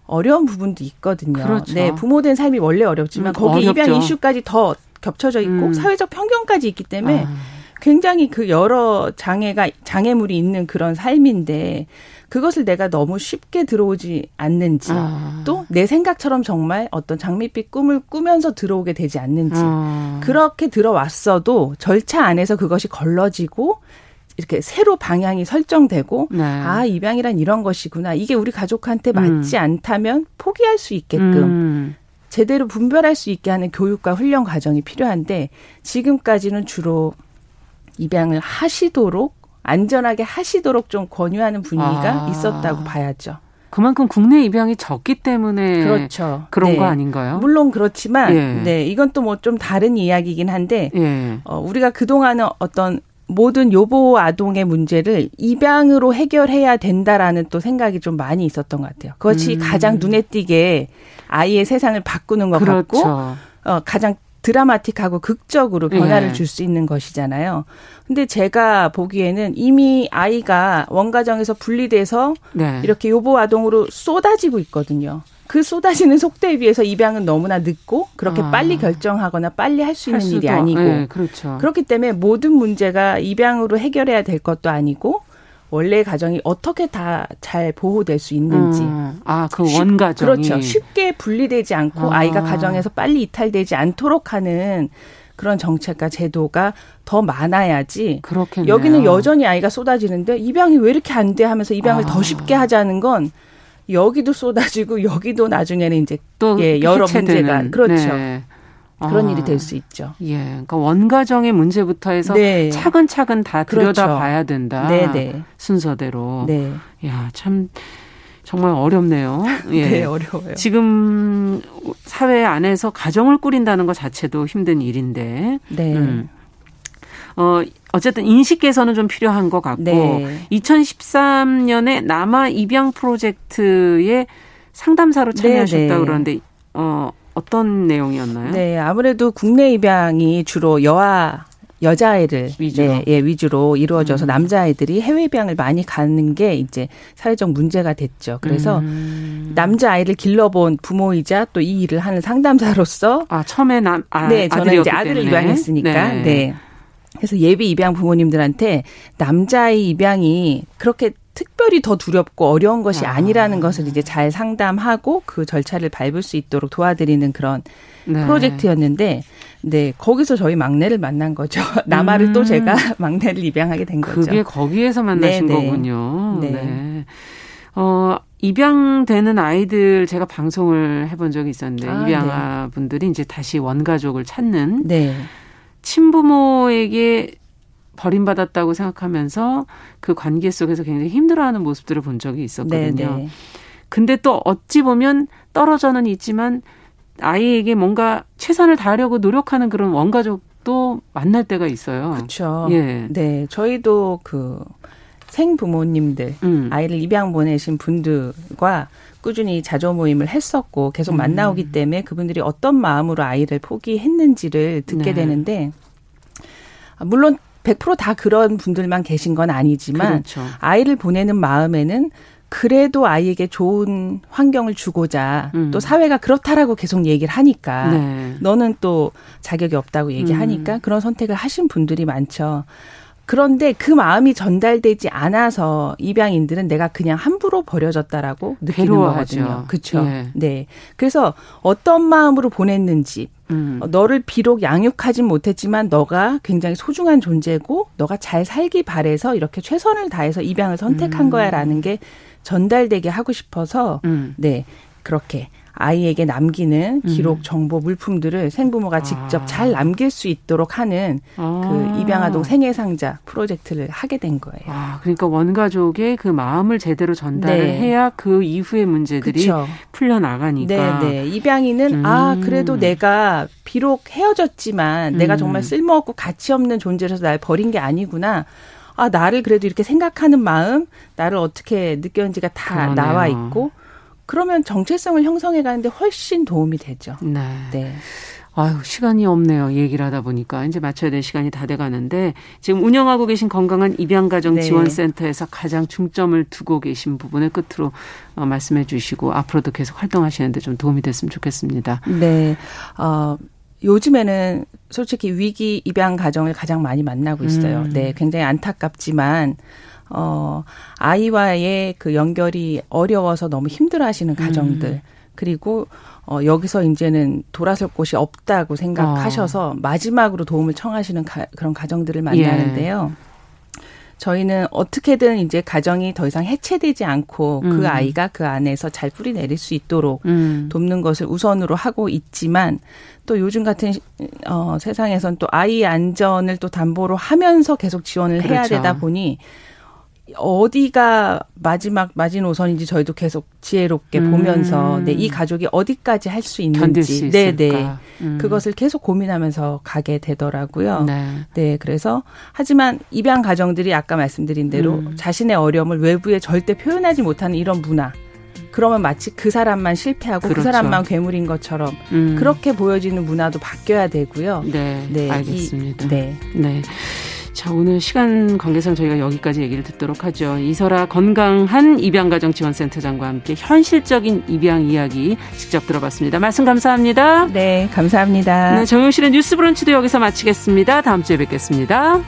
어려운 부분도 있거든요. 그렇죠. 네, 부모된 삶이 원래 어렵지만 음, 거기에 어렵죠. 입양 이슈까지 더 겹쳐져 있고 음. 사회적 편견까지 있기 때문에 아. 굉장히 그 여러 장애가 장애물이 있는 그런 삶인데 그것을 내가 너무 쉽게 들어오지 않는지 아. 또내 생각처럼 정말 어떤 장밋빛 꿈을 꾸면서 들어오게 되지 않는지 아. 그렇게 들어왔어도 절차 안에서 그것이 걸러지고 이렇게 새로 방향이 설정되고 네. 아 입양이란 이런 것이구나 이게 우리 가족한테 맞지 음. 않다면 포기할 수 있게끔 음. 제대로 분별할 수 있게 하는 교육과 훈련 과정이 필요한데 지금까지는 주로 입양을 하시도록 안전하게 하시도록 좀 권유하는 분위기가 아. 있었다고 봐야죠. 그만큼 국내 입양이 적기 때문에 그렇죠. 그런 네. 거 아닌가요? 물론 그렇지만 예. 네 이건 또 뭐 좀 다른 이야기긴 한데 예. 어, 우리가 그 동안은 어떤 모든 요보 아동의 문제를 입양으로 해결해야 된다라는 또 생각이 좀 많이 있었던 것 같아요. 그것이 음. 가장 눈에 띄게 아이의 세상을 바꾸는 것 그렇죠. 같고 어, 가장 드라마틱하고 극적으로 변화를 네. 줄수 있는 것이잖아요. 근데 제가 보기에는 이미 아이가 원가정에서 분리돼서 네. 이렇게 요보 아동으로 쏟아지고 있거든요. 그 쏟아지는 속도에 비해서 입양은 너무나 늦고 그렇게 아. 빨리 결정하거나 빨리 할 수 있는 일이 아니고 네, 그렇죠. 그렇기 때문에 모든 문제가 입양으로 해결해야 될 것도 아니고 원래 가정이 어떻게 다 잘 보호될 수 있는지. 음. 아, 그 원가정이. 그렇죠. 쉽게 분리되지 않고 아. 아이가 가정에서 빨리 이탈되지 않도록 하는 그런 정책과 제도가 더 많아야지. 그렇겠네요. 여기는 여전히 아이가 쏟아지는데 입양이 왜 이렇게 안 돼 하면서 입양을 아. 더 쉽게 하자는 건 여기도 쏟아지고 여기도 나중에는 이제 또 예, 여러 문제가 그렇죠. 네. 그런 아, 일이 될 수 있죠. 예. 그러니까 원가정의 문제부터 해서 네. 차근차근 다 들여다 그렇죠. 봐야 된다. 네, 네. 순서대로. 네. 야, 참 정말 어렵네요. 예. 네, 어려워요. 지금 사회 안에서 가정을 꾸린다는 것 자체도 힘든 일인데. 네. 음. 어, 어쨌든 인식 개선은 좀 필요한 것 같고 네. 2013년에 남아 입양 프로젝트에 상담사로 참여하셨다 네, 네. 그러는데 어 어떤 내용이었나요? 네, 아무래도 국내 입양이 주로 여아 여자아이를 위주로. 네, 예, 위주로 이루어져서 음. 남자아이들이 해외 입양을 많이 가는 게 이제 사회적 문제가 됐죠. 그래서 음. 남자아이를 길러본 부모이자 또 이 일을 하는 상담사로서 아, 처음에 남 아, 네, 저는 이제 아들을. 입양했으니까 네. 네. 그래서 예비 입양 부모님들한테 남자아이 입양이 그렇게 특별히 더 두렵고 어려운 것이 아. 아니라는 것을 이제 잘 상담하고 그 절차를 밟을 수 있도록 도와드리는 그런 네. 프로젝트였는데 네 거기서 저희 막내를 만난 거죠. 남아를 음. 또 제가 막내를 입양하게 된 거죠. 그게 거기에서 만나신 네네. 네. 거군요. 네. 네. 어 입양되는 아이들 제가 방송을 해본 적이 있었는데 아, 입양아 네. 분들이 이제 다시 원가족을 찾는 네. 친부모에게 버림받았다고 생각하면서 그 관계 속에서 굉장히 힘들어하는 모습들을 본 적이 있었거든요. 네네. 네. 근데 또 어찌 보면 떨어져는 있지만 아이에게 뭔가 최선을 다하려고 노력하는 그런 원가족도 만날 때가 있어요. 그렇죠. 예. 네, 저희도 그 생부모님들 음. 아이를 입양 보내신 분들과 꾸준히 자조 모임을 했었고 계속 음. 만나오기 때문에 그분들이 어떤 마음으로 아이를 포기했는지를 듣게 네. 되는데 물론 100%다 그런 분들만 계신 건 아니지만 그렇죠. 아이를 보내는 마음에는 그래도 아이에게 좋은 환경을 주고자 음. 또 사회가 그렇다라고 계속 얘기를 하니까 네. 너는 또 자격이 없다고 얘기하니까 음. 그런 선택을 하신 분들이 많죠. 그런데 그 마음이 전달되지 않아서 입양인들은 내가 그냥 함부로 버려졌다라고 느끼는 거거든요. 그렇죠. 예. 네. 그래서 어떤 마음으로 보냈는지 음. 너를 비록 양육하진 못했지만 너가 굉장히 소중한 존재고 너가 잘 살기 바래서 이렇게 최선을 다해서 입양을 선택한 음. 거야라는 게 전달되게 하고 싶어서 음. 네. 그렇게 아이에게 남기는 음. 기록, 정보, 물품들을 생부모가 직접 아. 잘 남길 수 있도록 하는 아. 그 입양아동 생애상자 프로젝트를 하게 된 거예요. 아, 그러니까 원가족의 그 마음을 제대로 전달을 네. 해야 그 이후의 문제들이 그쵸. 풀려 나가니까. 네, 네. 입양이는 음. 아 그래도 내가 비록 헤어졌지만 음. 내가 정말 쓸모없고 가치 없는 존재라서 날 버린 게 아니구나. 아, 나를 그래도 이렇게 생각하는 마음, 나를 어떻게 느꼈는지가 다 그러네요. 나와 있고, 그러면 정체성을 형성해 가는데 훨씬 도움이 되죠. 네. 네. 아유, 시간이 없네요. 얘기를 하다 보니까. 이제 맞춰야 될 시간이 다 돼 가는데, 지금 운영하고 계신 건강한 입양가정 네. 지원센터에서 가장 중점을 두고 계신 부분을 끝으로 어, 말씀해 주시고, 앞으로도 계속 활동하시는데 좀 도움이 됐으면 좋겠습니다. 네. 어, 요즘에는 솔직히 위기 입양 가정을 가장 많이 만나고 있어요. 음. 네, 굉장히 안타깝지만 어 아이와의 그 연결이 어려워서 너무 힘들어 하시는 가정들 음. 그리고 어 여기서 이제는 돌아설 곳이 없다고 생각하셔서 어. 마지막으로 도움을 청하시는 가, 그런 가정들을 만나는데요. 예. 저희는 어떻게든 이제 가정이 더 이상 해체되지 않고 그 음. 그 아이가 그 안에서 잘 뿌리 내릴 수 있도록 음. 돕는 것을 우선으로 하고 있지만 또 요즘 같은 어 세상에선 또 아이 안전을 또 담보로 하면서 계속 지원을 그렇죠. 해야 되다 보니 어디가 마지막 마지노선인지 저희도 계속 지혜롭게 음. 보면서 네, 이 가족이 어디까지 할 수 있는지 네, 네. 음. 그것을 계속 고민하면서 가게 되더라고요. 네. 네. 그래서 하지만 입양 가정들이 아까 말씀드린 대로 음. 자신의 어려움을 외부에 절대 표현하지 못하는 이런 문화 그러면 마치 그 사람만 실패하고 그 그렇죠. 그 사람만 괴물인 것처럼 음. 그렇게 보여지는 문화도 바뀌어야 되고요. 네, 네 알겠습니다. 이, 네. 네. 자, 오늘 시간 관계상 저희가 여기까지 얘기를 듣도록 하죠. 이설아 건강한 입양가정 지원센터장과 함께 현실적인 입양 이야기 직접 들어봤습니다. 말씀 감사합니다. 네, 감사합니다. 네, 정용실의 뉴스 브런치도 여기서 마치겠습니다. 다음 주에 뵙겠습니다.